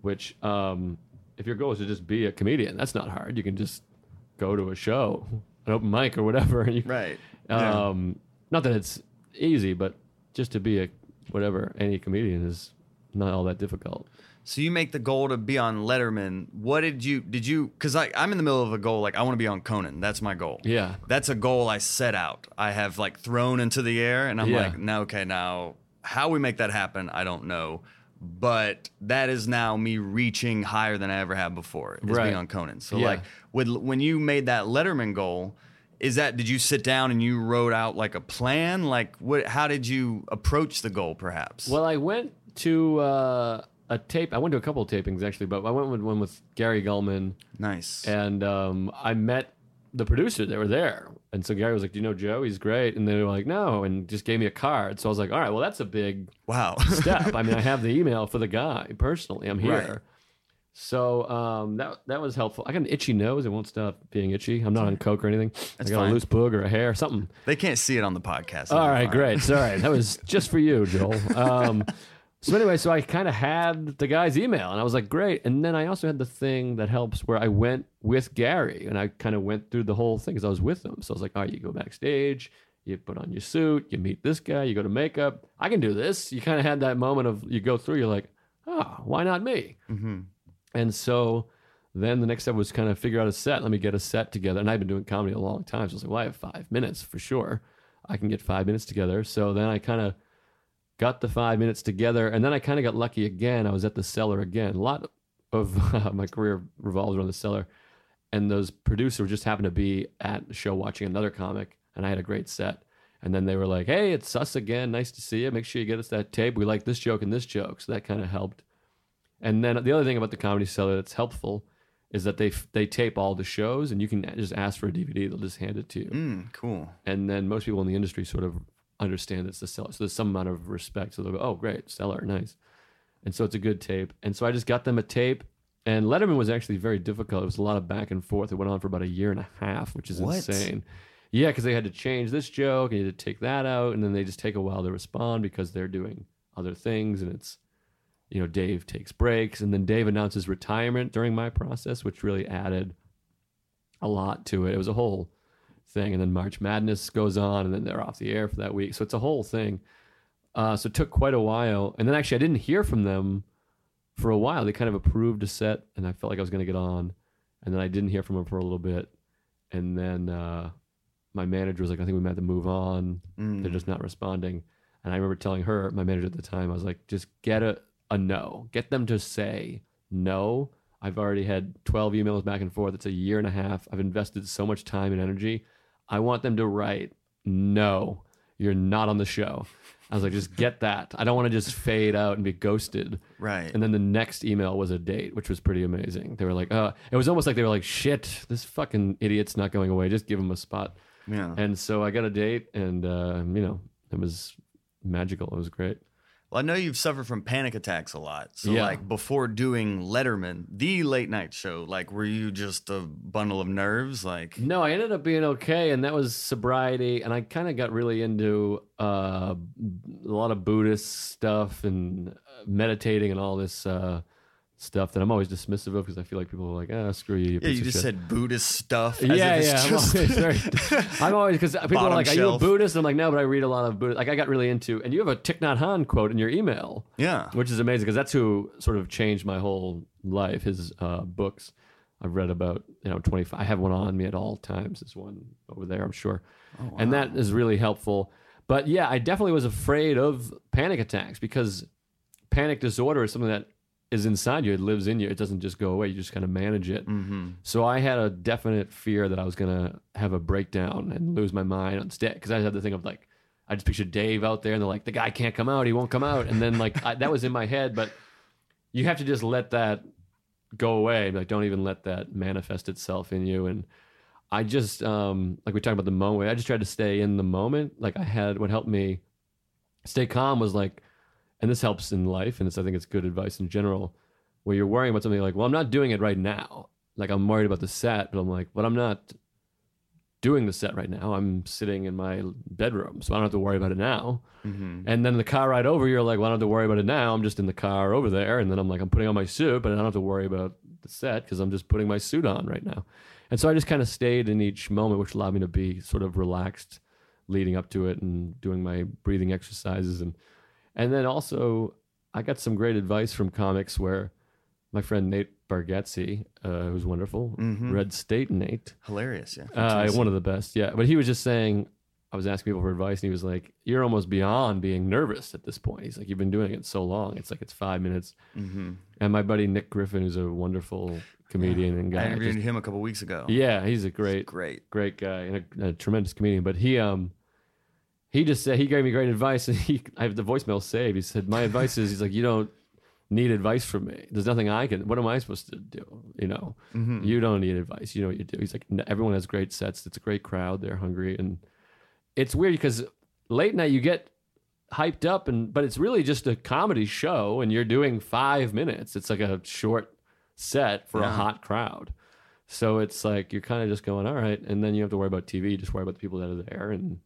Which, um, if your goal is to just be a comedian, that's not hard. You can just go to a show, an open mic or whatever. And you, Right. Yeah. um, Not that it's easy, but just to be a whatever any comedian is not all that difficult. So you make the goal to be on Letterman. What did you did you? Because I'm in the middle of a goal. Like I want to be on Conan. That's my goal. Yeah. That's a goal I set out. I have like thrown into the air, and I'm Yeah. like, now okay, now how we make that happen, I don't know. But that is now me reaching higher than I ever have before. Is Right. being on Conan. So Yeah. like, with when you made that Letterman goal, is that did you sit down and you wrote out like a plan? Like what? How did you approach the goal? Perhaps. Well, I went to uh, a tape. I went to a couple of tapings actually, but I went with one with Gary Gulman, nice. and um, I met the producer, they were there. And so Gary was like, Do you know Joe? He's great. And they were like, No, and just gave me a card. So I was like, All right, well, that's a big Wow. step. I mean, I have the email for the guy personally. I'm here. Right. So um, that that was helpful. I got an itchy nose. It won't stop being itchy. I'm not on coke or anything. That's I got fine. a loose boog or a hair, something. they can't see it on the podcast. All right, great. Sorry, that was just for you, Joel. Um, so anyway, so I kind of had the guy's email, and I was like, great. And then I also had the thing that helps where I went with Gary, and I kind of went through the whole thing because I was with him. So I was like, all right, you go backstage, you put on your suit, you meet this guy, you go to makeup. I can do this. You kind of had that moment of you go through, you're like, oh, why not me? Mm-hmm. And so then the next step was kind of figure out a set. Let me get a set together. And I've been doing comedy a long time. So I was like, well, I have five minutes for sure. I can get five minutes together. So then I kind of got the five minutes together. And then I kind of got lucky again. I was at the cellar again. A lot of uh, my career revolves around the cellar. And those producers just happened to be at the show watching another comic. And I had a great set. And then they were like, hey, it's us again. Nice to see you. Make sure you get us that tape. We like this joke and this joke. So that kind of helped. And then the other thing about the Comedy Cellar that's helpful is that they they tape all the shows, and you can just ask for a DVD. They'll just hand it to you. Mm, cool. And then most people in the industry sort of understand it's the cellar, so there's some amount of respect. So they'll go, "Oh, great, cellar, nice." And so it's a good tape. And so I just got them a tape. And Letterman was actually very difficult. It was a lot of back and forth. It went on for about a year and a half, which is What? insane. Yeah, because they had to change this joke and you had to take that out, and then they just take a while to respond because they're doing other things, and it's you know, Dave takes breaks, and then Dave announces retirement during my process, which really added a lot to it. It was a whole thing, and then March Madness goes on, and then they're off the air for that week, so it's a whole thing. Uh, so it took quite a while, and then actually I didn't hear from them for a while. They kind of approved a set, and I felt like I was going to get on, and then I didn't hear from them for a little bit, and then uh, my manager was like, "I think we might have to move on. They're just not responding." And I remember telling her, my manager at the time, I was like, "Just get a a no. Get them to say no." I've already had 12 emails back and forth. It's a year and a half. I've invested so much time and energy. I want them to write, no, you're not on the show. I was like, just get that. I don't want to just fade out and be ghosted. Right. And then the next email was a date, which was pretty amazing. They were like, uh, it was almost like they were like, shit, this fucking idiot's not going away. Just give him a spot. Yeah. And so I got a date and, uh, you know, it was magical. It was great. Well, I know you've suffered from panic attacks a lot. So, Yeah. like, before doing Letterman, the late night show, like, were you just a bundle of nerves? Like, No, I ended up being okay, and that was sobriety. And I kind of got really into uh, a lot of Buddhist stuff and uh, meditating and all this uh, stuff that I'm always dismissive of because I feel like people are like, ah, screw you. yeah, you just shit." said Buddhist stuff. yeah, yeah. just- always, I'm always because people are like, "Are you a Buddhist?" And I'm like, "No," but I read a lot of Buddhist. Like, I got really into, and you have a Thich Nhat Hanh quote in your email, yeah. which is amazing because that's who sort of changed my whole life. His uh, books, I've read about, you know, 25. I have one on me at all times. There's one over there, I'm sure, and that is really helpful. But yeah, I definitely was afraid of panic attacks because panic disorder is something that is inside you. It lives in you. It doesn't just go away. You just kind of manage it. So I had a definite fear that I was gonna have a breakdown and lose my mind on stage because I had the thing of like I just pictured Dave out there and they're like the guy can't come out. He won't come out. And then like I, that was in my head, but you have to just let that go away. Like don't even let that manifest itself in you. And I just um like we talked about the moment. I just tried to stay in the moment. Like I had what helped me stay calm was like, and this helps in life, and it's I think it's good advice in general, where you're worrying about something like, well, I'm not doing it right now. Like I'm worried about the set, but I'm like, but I'm not doing the set right now. I'm sitting in my bedroom, so I don't have to worry about it now. Mm-hmm. And then the car ride over, you're like, well, I don't have to worry about it now. I'm just in the car over there, and then I'm like, I'm putting on my suit, but I don't have to worry about the set because I'm just putting my suit on right now. And so I just kind of stayed in each moment, which allowed me to be sort of relaxed leading up to it and doing my breathing exercises and and then also I got some great advice from comics where my friend Nate Bargatze, uh, who's wonderful, Red State Nate, Hilarious. Yeah. uh, one of the best, yeah. But he was just saying, I was asking people for advice, and he was like, "You're almost beyond being nervous at this point." He's like, "You've been doing it so long. It's like it's five minutes." Mm-hmm. And my buddy Nick Griffin, who's a wonderful comedian and guy, I interviewed just- him a couple weeks ago. yeah, he's a great, Great. great guy and a, a tremendous comedian. But he um he just said he gave me great advice and he I have the voicemail saved. He said, My advice is he's like, you don't need advice from me. There's nothing I can. What am I supposed to do? You know, Mm-hmm. you don't need advice. You know what you do. He's like, everyone has great sets. It's a great crowd. They're hungry, and it's weird because late night you get hyped up, and but it's really just a comedy show, and you're doing five minutes. It's like a short set for a hot crowd. So it's like you're kind of just going, all right, and then you have to worry about TV. Just worry about the people that are there, and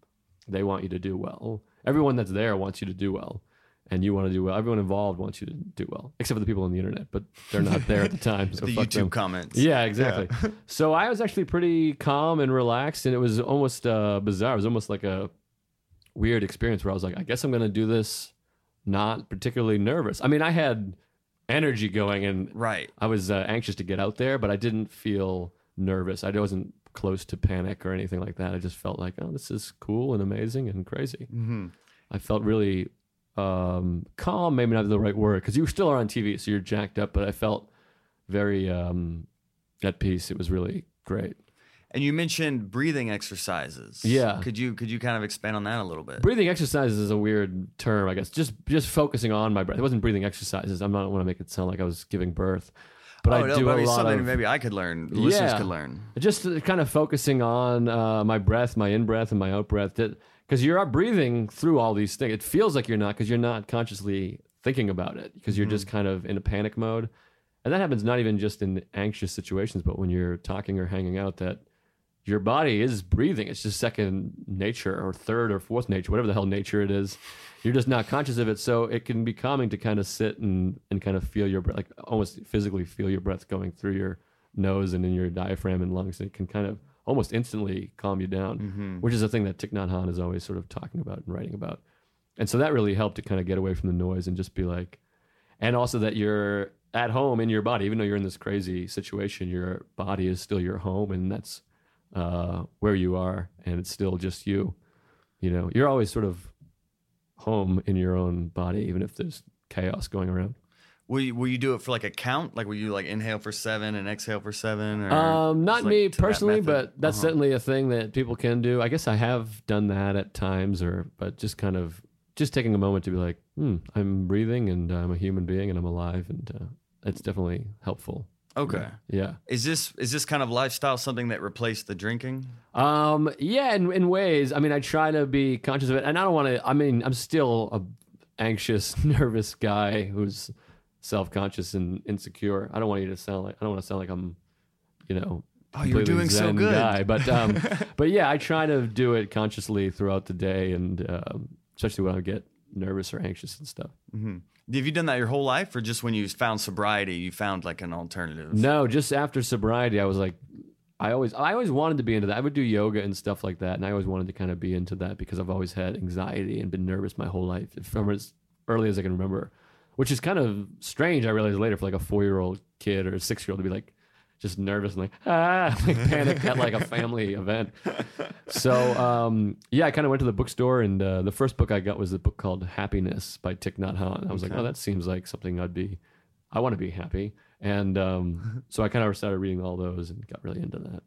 they want you to do well. Everyone that's there wants you to do well, and you want to do well. Everyone involved wants you to do well, except for the people on the internet, but they're not there at the time. So the fuck YouTube them. comments. Yeah, exactly. so I was actually pretty calm and relaxed, and it was almost uh, bizarre. It was almost like a weird experience where I was like, I guess I'm going to do this not particularly nervous. I mean, I had energy going, and Right. I was uh, anxious to get out there, but I didn't feel nervous. I wasn't close to panic or anything like that. I just felt like, oh, this is cool and amazing and crazy. Mm-hmm. I felt really um, calm, maybe not the right word, because you still are on TV, so you're jacked up. But I felt very um, at peace. It was really great. And you mentioned breathing exercises. Yeah. Could you could you kind of expand on that a little bit? Breathing exercises is a weird term, I guess. Just just focusing on my breath. It wasn't breathing exercises. I'm not want to make it sound like I was giving birth, but oh, I no, do but a lot something of maybe I could learn. The listeners could learn. just uh, kind of focusing on uh, my breath, my in breath, and my out breath. Because you're breathing through all these things. It feels like you're not because you're not consciously thinking about it because you're just kind of in a panic mode. And that happens not even just in anxious situations, but when you're talking or hanging out, that your body is breathing. It's just second nature or third or fourth nature, whatever the hell nature it is. You're just not conscious of it. So it can be calming to kind of sit and, and kind of feel your breath, like almost physically feel your breath going through your nose and in your diaphragm and lungs. And it can kind of almost instantly calm you down, mm-hmm. which is a thing that Thich Nhat Hanh is always sort of talking about and writing about. And so that really helped to kind of get away from the noise and just be like, and also that you're at home in your body, even though you're in this crazy situation, your body is still your home, and that's uh, where you are, and it's still just you. You know, you're always sort of home in your own body, even if there's chaos going around. Will you, will you do it for like a count? Like will you like inhale for seven and exhale for seven? Or Um, not like, me to that personally, but that's Uh-huh. certainly a thing that people can do. I guess I have done that at times, or but just kind of just taking a moment to be like, hmm, I'm breathing and I'm a human being and I'm alive, and uh, it's definitely helpful. Okay. Yeah. Is this is this kind of lifestyle something that replaced the drinking? Um, yeah, in, in ways. I mean, I try to be conscious of it, and I don't want to. I mean, I'm still a anxious, nervous guy who's self conscious and insecure. I don't want you to sound like I don't want to sound like I'm, you know. Oh, you were completely doing so good. guy. But um, but yeah, I try to do it consciously throughout the day, and um, especially when I get nervous or anxious and stuff. Mm-hmm. Have you done that your whole life, or just when you found sobriety, you found like an alternative? No, just after sobriety, I was like, I always, I always wanted to be into that. I would do yoga and stuff like that, and I always wanted to kind of be into that because I've always had anxiety and been nervous my whole life, from as early as I can remember. Which is kind of strange. I realized later for like a four-year-old kid or a six-year-old to be like just nervous and like ah, like panic at like a family event. So um, yeah, I kind of went to the bookstore, and uh, the first book I got was a book called Happiness by Thich Nhat Hanh. I was like, oh, that seems like something I'd be. I want to be happy, and um, so I kind of started reading all those and got really into that.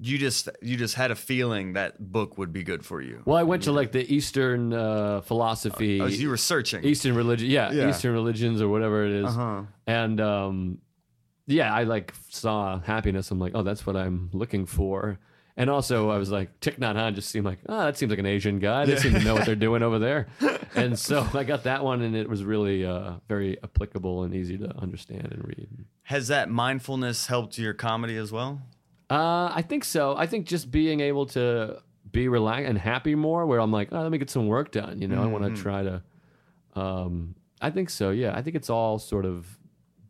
You just you just had a feeling that book would be good for you. Well, I went to like the Eastern uh, philosophy, Oh, so you were searching. Eastern religion, yeah, Yeah. Eastern religions or whatever it is. Uh-huh. and um, yeah, I like saw happiness. I'm like, oh, that's what I'm looking for. And also, I was like, Thich Nhat Hanh just seemed like, oh, that seems like an Asian guy. They seem to know what they're doing over there. And so I got that one, and it was really uh, very applicable and easy to understand and read. Has that mindfulness helped your comedy as well? Uh, I think so. I think just being able to be relaxed and happy more, where I'm like, oh, let me get some work done. You know, I want to try to. Um, I think so. Yeah, I think it's all sort of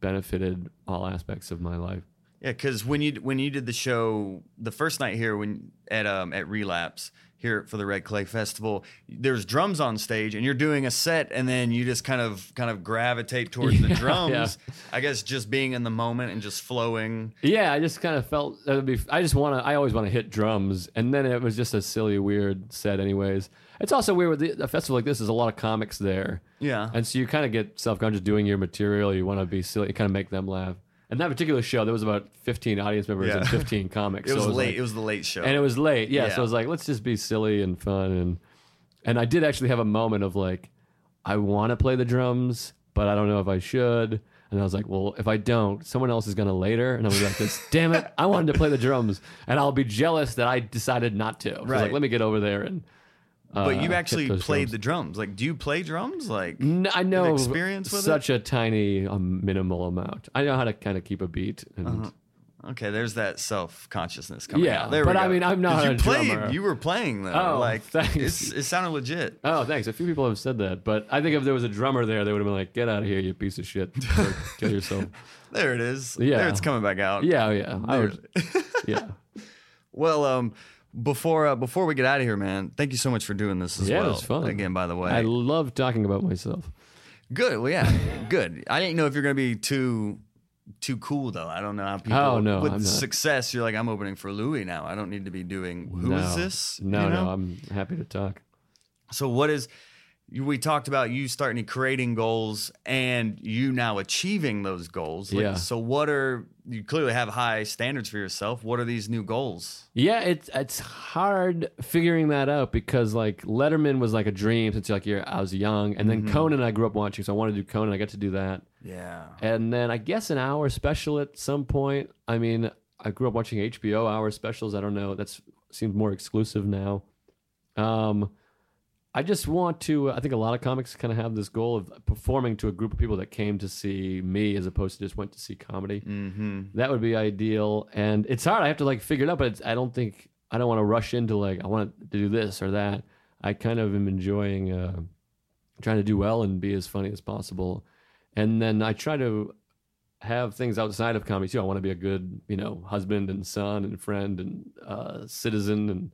benefited all aspects of my life. Yeah, because when you when you did the show the first night here when at um at Relapse here for the Red Clay Festival, there's drums on stage and you're doing a set and then you just kind of kind of gravitate towards the Yeah, drums. I guess just being in the moment and just flowing. Yeah, I just kind of felt that would be. I just want to. I always want to hit drums, and then it was just a silly, weird set. Anyways, it's also weird with the, a festival like this. There's a lot of comics there, Yeah. and so you kind of get self conscious doing your material. You want to be silly, you kind of make them laugh. And that particular show, there was about 15 audience members Yeah. and 15 comics. It was so late. like- it was the late show. and it was late. Yeah, so I was like, let's just be silly and fun, and and I did actually have a moment of like, I want to play the drums, but I don't know if I should. And I was like, well, if I don't, someone else is gonna later, and I'm gonna be like, this, damn it, I wanted to play the drums, and I'll be jealous that I decided not to. So I was Right. like, let me get over there and. Uh, But you hit actually played drums. the drums. Like, do you play drums? Like, I know experience with it? such a tiny, um, minimal amount. I know how to kind of keep a beat, and okay, there's that self consciousness coming Yeah, out. There but we go. I mean, I'm not. you a played. drummer. You were playing though. Oh, like, thanks. It sounded legit. oh, thanks. A few people have said that, but I think if there was a drummer there, they would have been like, "Get out of here, you piece of shit! Kill yourself." There it is. Yeah. there it's coming back out. Yeah, oh, yeah, I would, yeah. Well, um, before uh, before we get out of here, man, thank you so much for doing this as Yeah, it well. was fun. Again, by the way, I love talking about myself. good. Well, yeah, good. I didn't know if you're gonna be too too cool though. I don't know how people. Oh, no, with I'm not. success, you're like, I'm opening for Louis now. I don't need to be doing. Who is no. this? No, You know? no, I'm happy to talk. So what is? We talked about you starting to creating goals and you now achieving those goals. Like, Yeah. So what are you clearly have high standards for yourself? What are these new goals? Yeah, it's it's hard figuring that out because like Letterman was like a dream since like you're, I was young, and then Conan I grew up watching, so I wanted to do Conan. I got to do that, Yeah. and then I guess an hour special at some point. I mean, I grew up watching HBO hour specials. I don't know. That's seems more exclusive now. Um, I just want to. I think a lot of comics kind of have this goal of performing to a group of people that came to see me as opposed to just went to see comedy. Mm-hmm. That would be ideal, and it's hard. I have to like figure it out, but it's, I don't think I don't want to rush into like I want to do this or that. I kind of am enjoying uh, trying to do well and be as funny as possible, and then I try to have things outside of comedy too. I want to be a good, you know, husband and son and friend and uh, citizen, and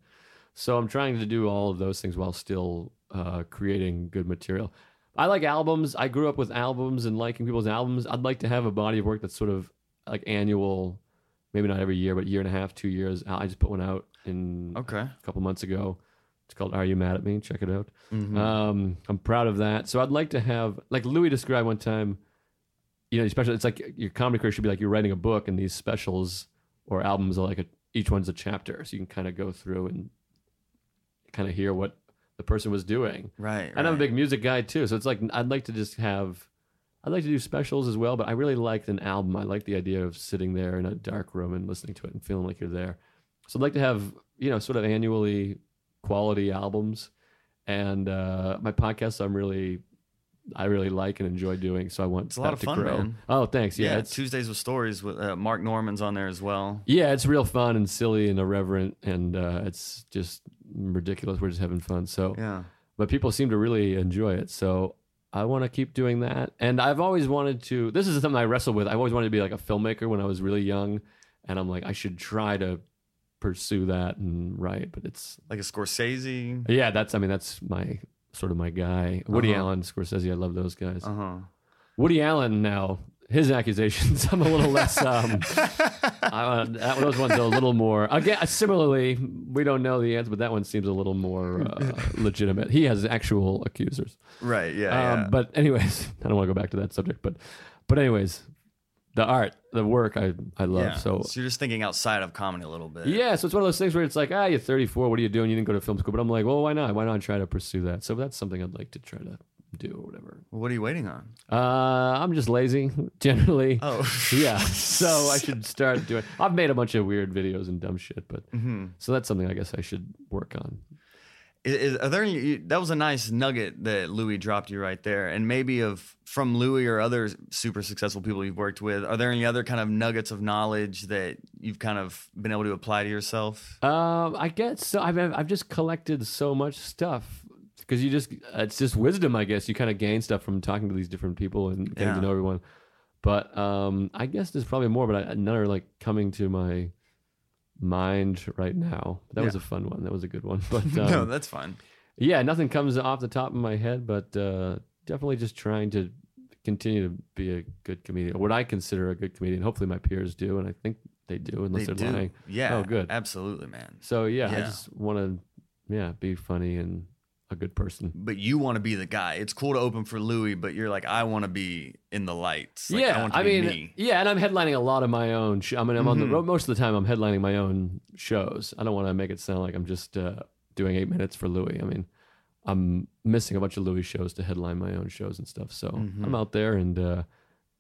so I'm trying to do all of those things while still uh, creating good material. I like albums. I grew up with albums and liking people's albums. I'd like to have a body of work that's sort of like annual, maybe not every year, but year and a half, two years. I just put one out in Okay. a couple months ago. It's called "Are You Mad at Me?" Check it out. Mhm. Um, I'm proud of that. So I'd like to have, like Louis described one time, you know, especially it's like your comedy career should be like you're writing a book, and these specials or albums are like a, each one's a chapter, so you can kind of go through and kind of hear what the person was doing. Right. And I'm a big music guy too, so it's like I'd like to just have. I'd like to do specials as well, but I really liked an album. I like the idea of sitting there in a dark room and listening to it and feeling like you're there. So I'd like to have, you know, sort of annually quality albums. And uh, my podcasts, I'm really, I really like and enjoy doing. So I want It's a that lot of to fun, grow. man. Oh, thanks. Yeah, Yeah, it's Tuesdays with Stories with uh, Mark Normand's on there as well. yeah, it's real fun and silly and irreverent, and uh, it's just ridiculous. We're just having fun. So Yeah. but people seem to really enjoy it. So I want to keep doing that. And I've always wanted to. This is something I wrestle with. I've always wanted to be like a filmmaker when I was really young, and I'm like, I should try to pursue that and write. But it's Like a Scorsese. yeah, that's I mean that's my sort of my guy. Woody Uh-huh. Allen, Scorsese, I love those guys. Uh huh. Woody Allen now. His accusations, I'm a little less. Um, I, that, those ones are a little more. Again, similarly, we don't know the answer, but that one seems a little more uh, legitimate. He has actual accusers. Right. Yeah. Um, yeah. But anyways, I don't want to go back to that subject. But but anyways, the art, the work, I I love. yeah. So you're just thinking outside of comedy a little bit. yeah, so it's one of those things where it's like, ah, you're 34. What are you doing? You didn't go to film school. But I'm like, well, why not? Why not try to pursue that? So that's something I'd like to try to do or whatever. What are you waiting on? Uh, I'm just lazy generally. Oh. Yeah, so I should start doing. I've made a bunch of weird videos and dumb shit, but hmm so that's something I guess I should work on. Is, are there any, that was a nice nugget that Louis dropped you right there, and maybe of from Louis or other super successful people you've worked with. Are there any other kind of nuggets of knowledge that you've kind of been able to apply to yourself? Um, I guess so. I've I've just collected so much stuff because you just it's just wisdom. I guess you kind of gain stuff from talking to these different people and getting Yeah. to know everyone. But um, I guess there's probably more, but I, none are like coming to my mind right now. That was a fun one. That was a good one. But um, no, that's fine. yeah, nothing comes off the top of my head, but uh, definitely just trying to continue to be a good comedian. What I consider a good comedian. Hopefully, my peers do, and I think they do, unless They are do. lying. Yeah. Oh, good. Absolutely, man. So yeah, I just want to, yeah, be funny and a good person. But you want to be the guy. It's cool to open for Louis, but you're like, I want to be in the lights. Like, I yeah, want to I, be mean, me. yeah, and I'm headlining a lot of my own. Sh- I mean, I'm on the Mhm. road most of the time. I'm headlining my own shows. I don't want to make it sound like I'm just uh, doing eight minutes for Louis. I mean, I'm missing a bunch of Louis shows to headline my own shows and stuff. So Mhm. I'm out there and uh,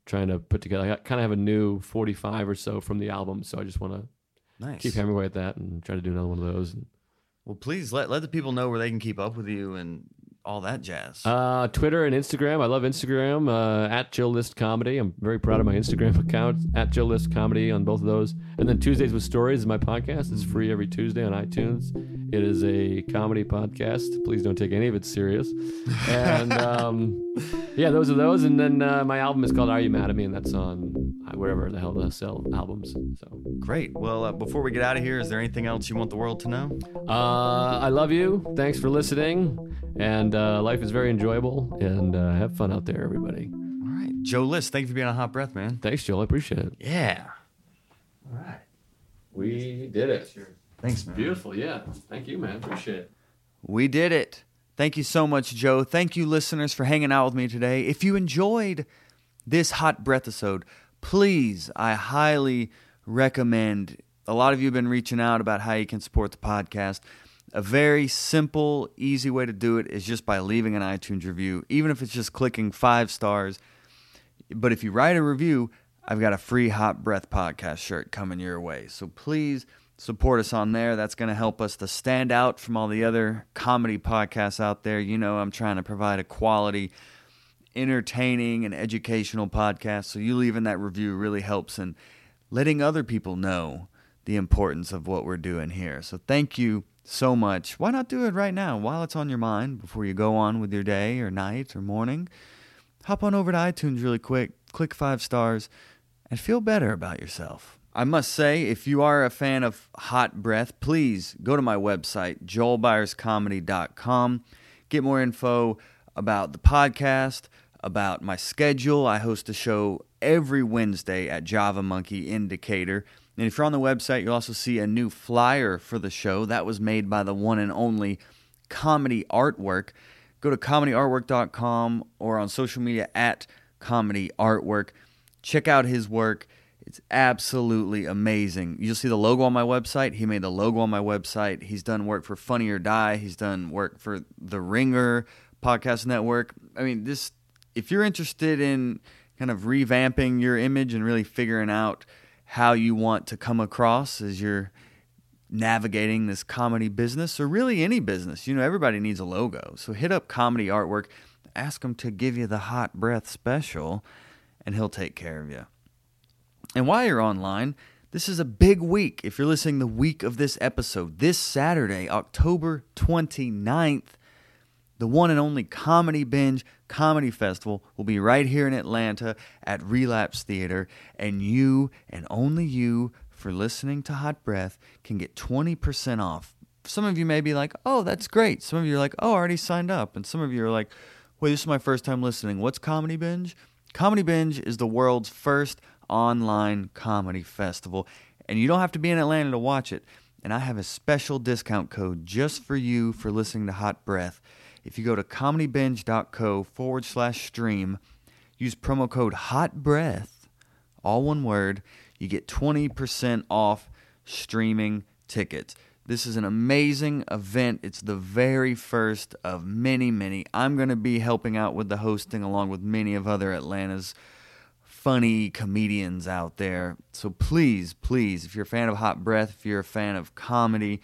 trying to put together. I kind of have a new 45 or so from the album, so I just want to Nice. keep hammering away at that and try to do another one of those. And, Well, please let let the people know where they can keep up with you and all that jazz. uh, Twitter and Instagram. I love Instagram uh, at Joe List Comedy. I'm very proud of my Instagram account at Joe List Comedy on both of those. And then Tuesdays with Stories is my podcast. It's free every Tuesday on iTunes. It is a comedy podcast. Please don't take any of it serious. And um, yeah, those are those. And then uh, my album is called Are You Mad at Me? And that's on wherever the hell they sell albums. So Great. Well, uh, before we get out of here, is there anything else you want the world to know? uh, I love you. Thanks for listening. And uh, life is very enjoyable. And uh, have fun out there, everybody. All right, Joe List, thank you for being on Hot Breath, man. Thanks, Joe. I appreciate it. Yeah. All right. We did it. Thanks, man. Beautiful. Yeah. Thank you, man. Appreciate it. We did it. Thank you so much, Joe. Thank you, listeners, for hanging out with me today. If you enjoyed this hot breath episode, please, I highly recommend. A lot of you have been reaching out about how you can support the podcast. A very simple, easy way to do it is just by leaving an iTunes review, even if it's just clicking five stars. But if you write a review, I've got a free Hot Breath podcast shirt coming your way. So please support us on there. That's going to help us to stand out from all the other comedy podcasts out there. You know, I'm trying to provide a quality, entertaining, and educational podcast. So you leaving that review really helps in letting other people know the importance of what we're doing here. So thank you so much. Why not do it right now while it's on your mind before you go on with your day or night or morning? hop on over to iTunes really quick, click five stars, and feel better about yourself. I must say, if you are a fan of Hot Breath, please go to my website, joelbyerscomedy.com. Get more info about the podcast, about my schedule. I host a show every Wednesday at Java Monkey in Decatur. And if you're on the website, you'll also see a new flyer for the show. That was made by the one and only Comedy Artwork. Go to comedyartwork.com or on social media at comedy artwork. Check out his work. It's absolutely amazing. You'll see the logo on my website. He made the logo on my website. He's done work for funny or die. He's done work for the ringer podcast network. I mean this if you're interested in kind of revamping your image and really figuring out how you want to come across as you're navigating this comedy business or really any business. You know, everybody needs a logo. So hit up Comedy Artwork, ask him to give you the hot breath special, and he'll take care of you. And while you're online, this is a big week. If you're listening the week of this episode, this Saturday, October 29th, the one and only Comedy Binge Comedy Festival will be right here in Atlanta at Relapse Theater, and you and only you for listening to Hot Breath can get 20% off. Some of you may be like, oh, that's great. Some of you are like, oh, I already signed up. And some of you are like, wait, this is my first time listening. What's Comedy Binge? Comedy Binge is the world's first online comedy festival, and you don't have to be in Atlanta to watch it. And I have a special discount code just for you for listening to Hot Breath. If you go to comedybinge.co forward slash stream, use promo code Hot Breath, all one word, you get 20% off streaming tickets. This is an amazing event. It's the very first of many, many. I'm going to be helping out with the hosting along with many of other Atlanta's funny comedians out there. So please, please, if you're a fan of Hot Breath, if you're a fan of comedy,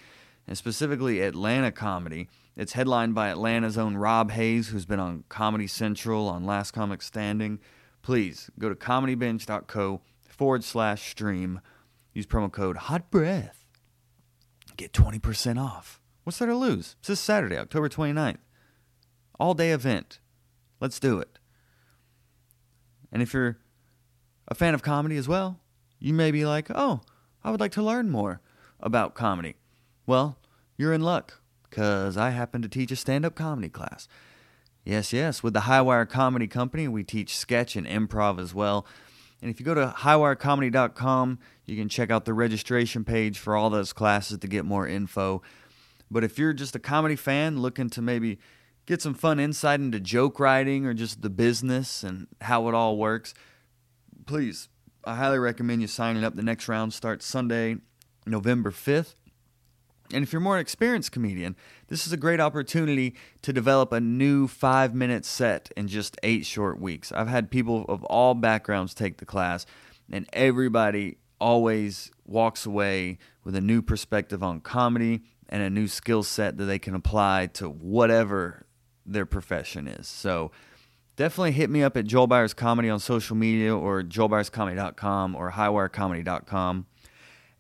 and specifically Atlanta comedy, it's headlined by Atlanta's own Rob Haze, who's been on Comedy Central, on Last Comic Standing. Please go to comedybinge.co forward slash stream. Use promo code Hot Breath. Get 20% off. What's there to lose? It's this Saturday, October 29th. All day event. Let's do it. And if you're a fan of comedy as well, you may be like, oh, I would like to learn more about comedy. Well, you're in luck because I happen to teach a stand up comedy class. Yes, yes, with the Highwire Comedy Company, we teach sketch and improv as well. And if you go to highwirecomedy.com, you can check out the registration page for all those classes to get more info. But if you're just a comedy fan looking to maybe get some fun insight into joke writing or just the business and how it all works, please, I highly recommend you signing up. The next round starts Sunday, November 5th. And if you're more an experienced comedian, this is a great opportunity to develop a new five minute set in just eight short weeks. I've had people of all backgrounds take the class, and everybody always walks away with a new perspective on comedy and a new skill set that they can apply to whatever their profession is. So definitely hit me up at Joel Byers Comedy on social media or joelbyerscomedy.com or highwirecomedy.com.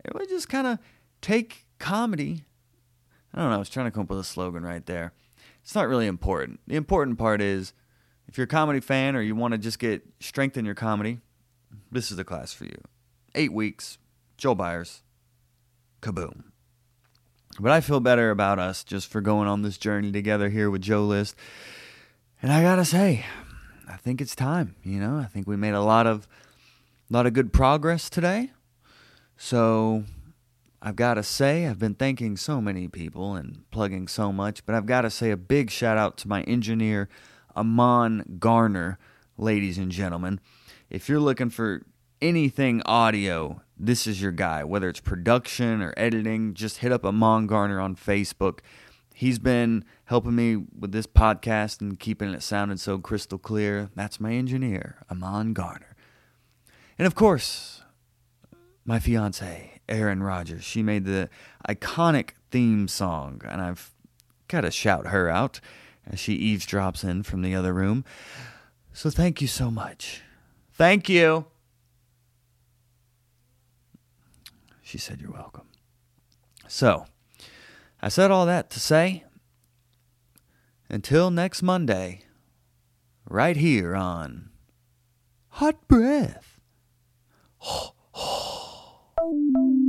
And we just kind of take comedy. I don't know. I was trying to come up with a slogan right there. It's not really important. The important part is if you're a comedy fan or you want to just get strength in your comedy, this is the class for you. Eight weeks, Joel Byers, kaboom. But I feel better about us just for going on this journey together here with Joe List. And I gotta say, I think it's time. You know, I think we made a lot of, a lot of good progress today. So I've got to say, I've been thanking so many people and plugging so much, but I've got to say a big shout out to my engineer, Amon Garner, ladies and gentlemen. If you're looking for anything audio, this is your guy. Whether it's production or editing, just hit up Amon Garner on Facebook. He's been helping me with this podcast and keeping it sounding so crystal clear. That's my engineer, Amon Garner. And of course, my fiance, Erin Rogers. She made the iconic theme song, and I've got to shout her out as she eavesdrops in from the other room. So thank you so much. Thank you. She said, You're welcome. So, I said all that to say, until next Monday, right here on Hot Breath.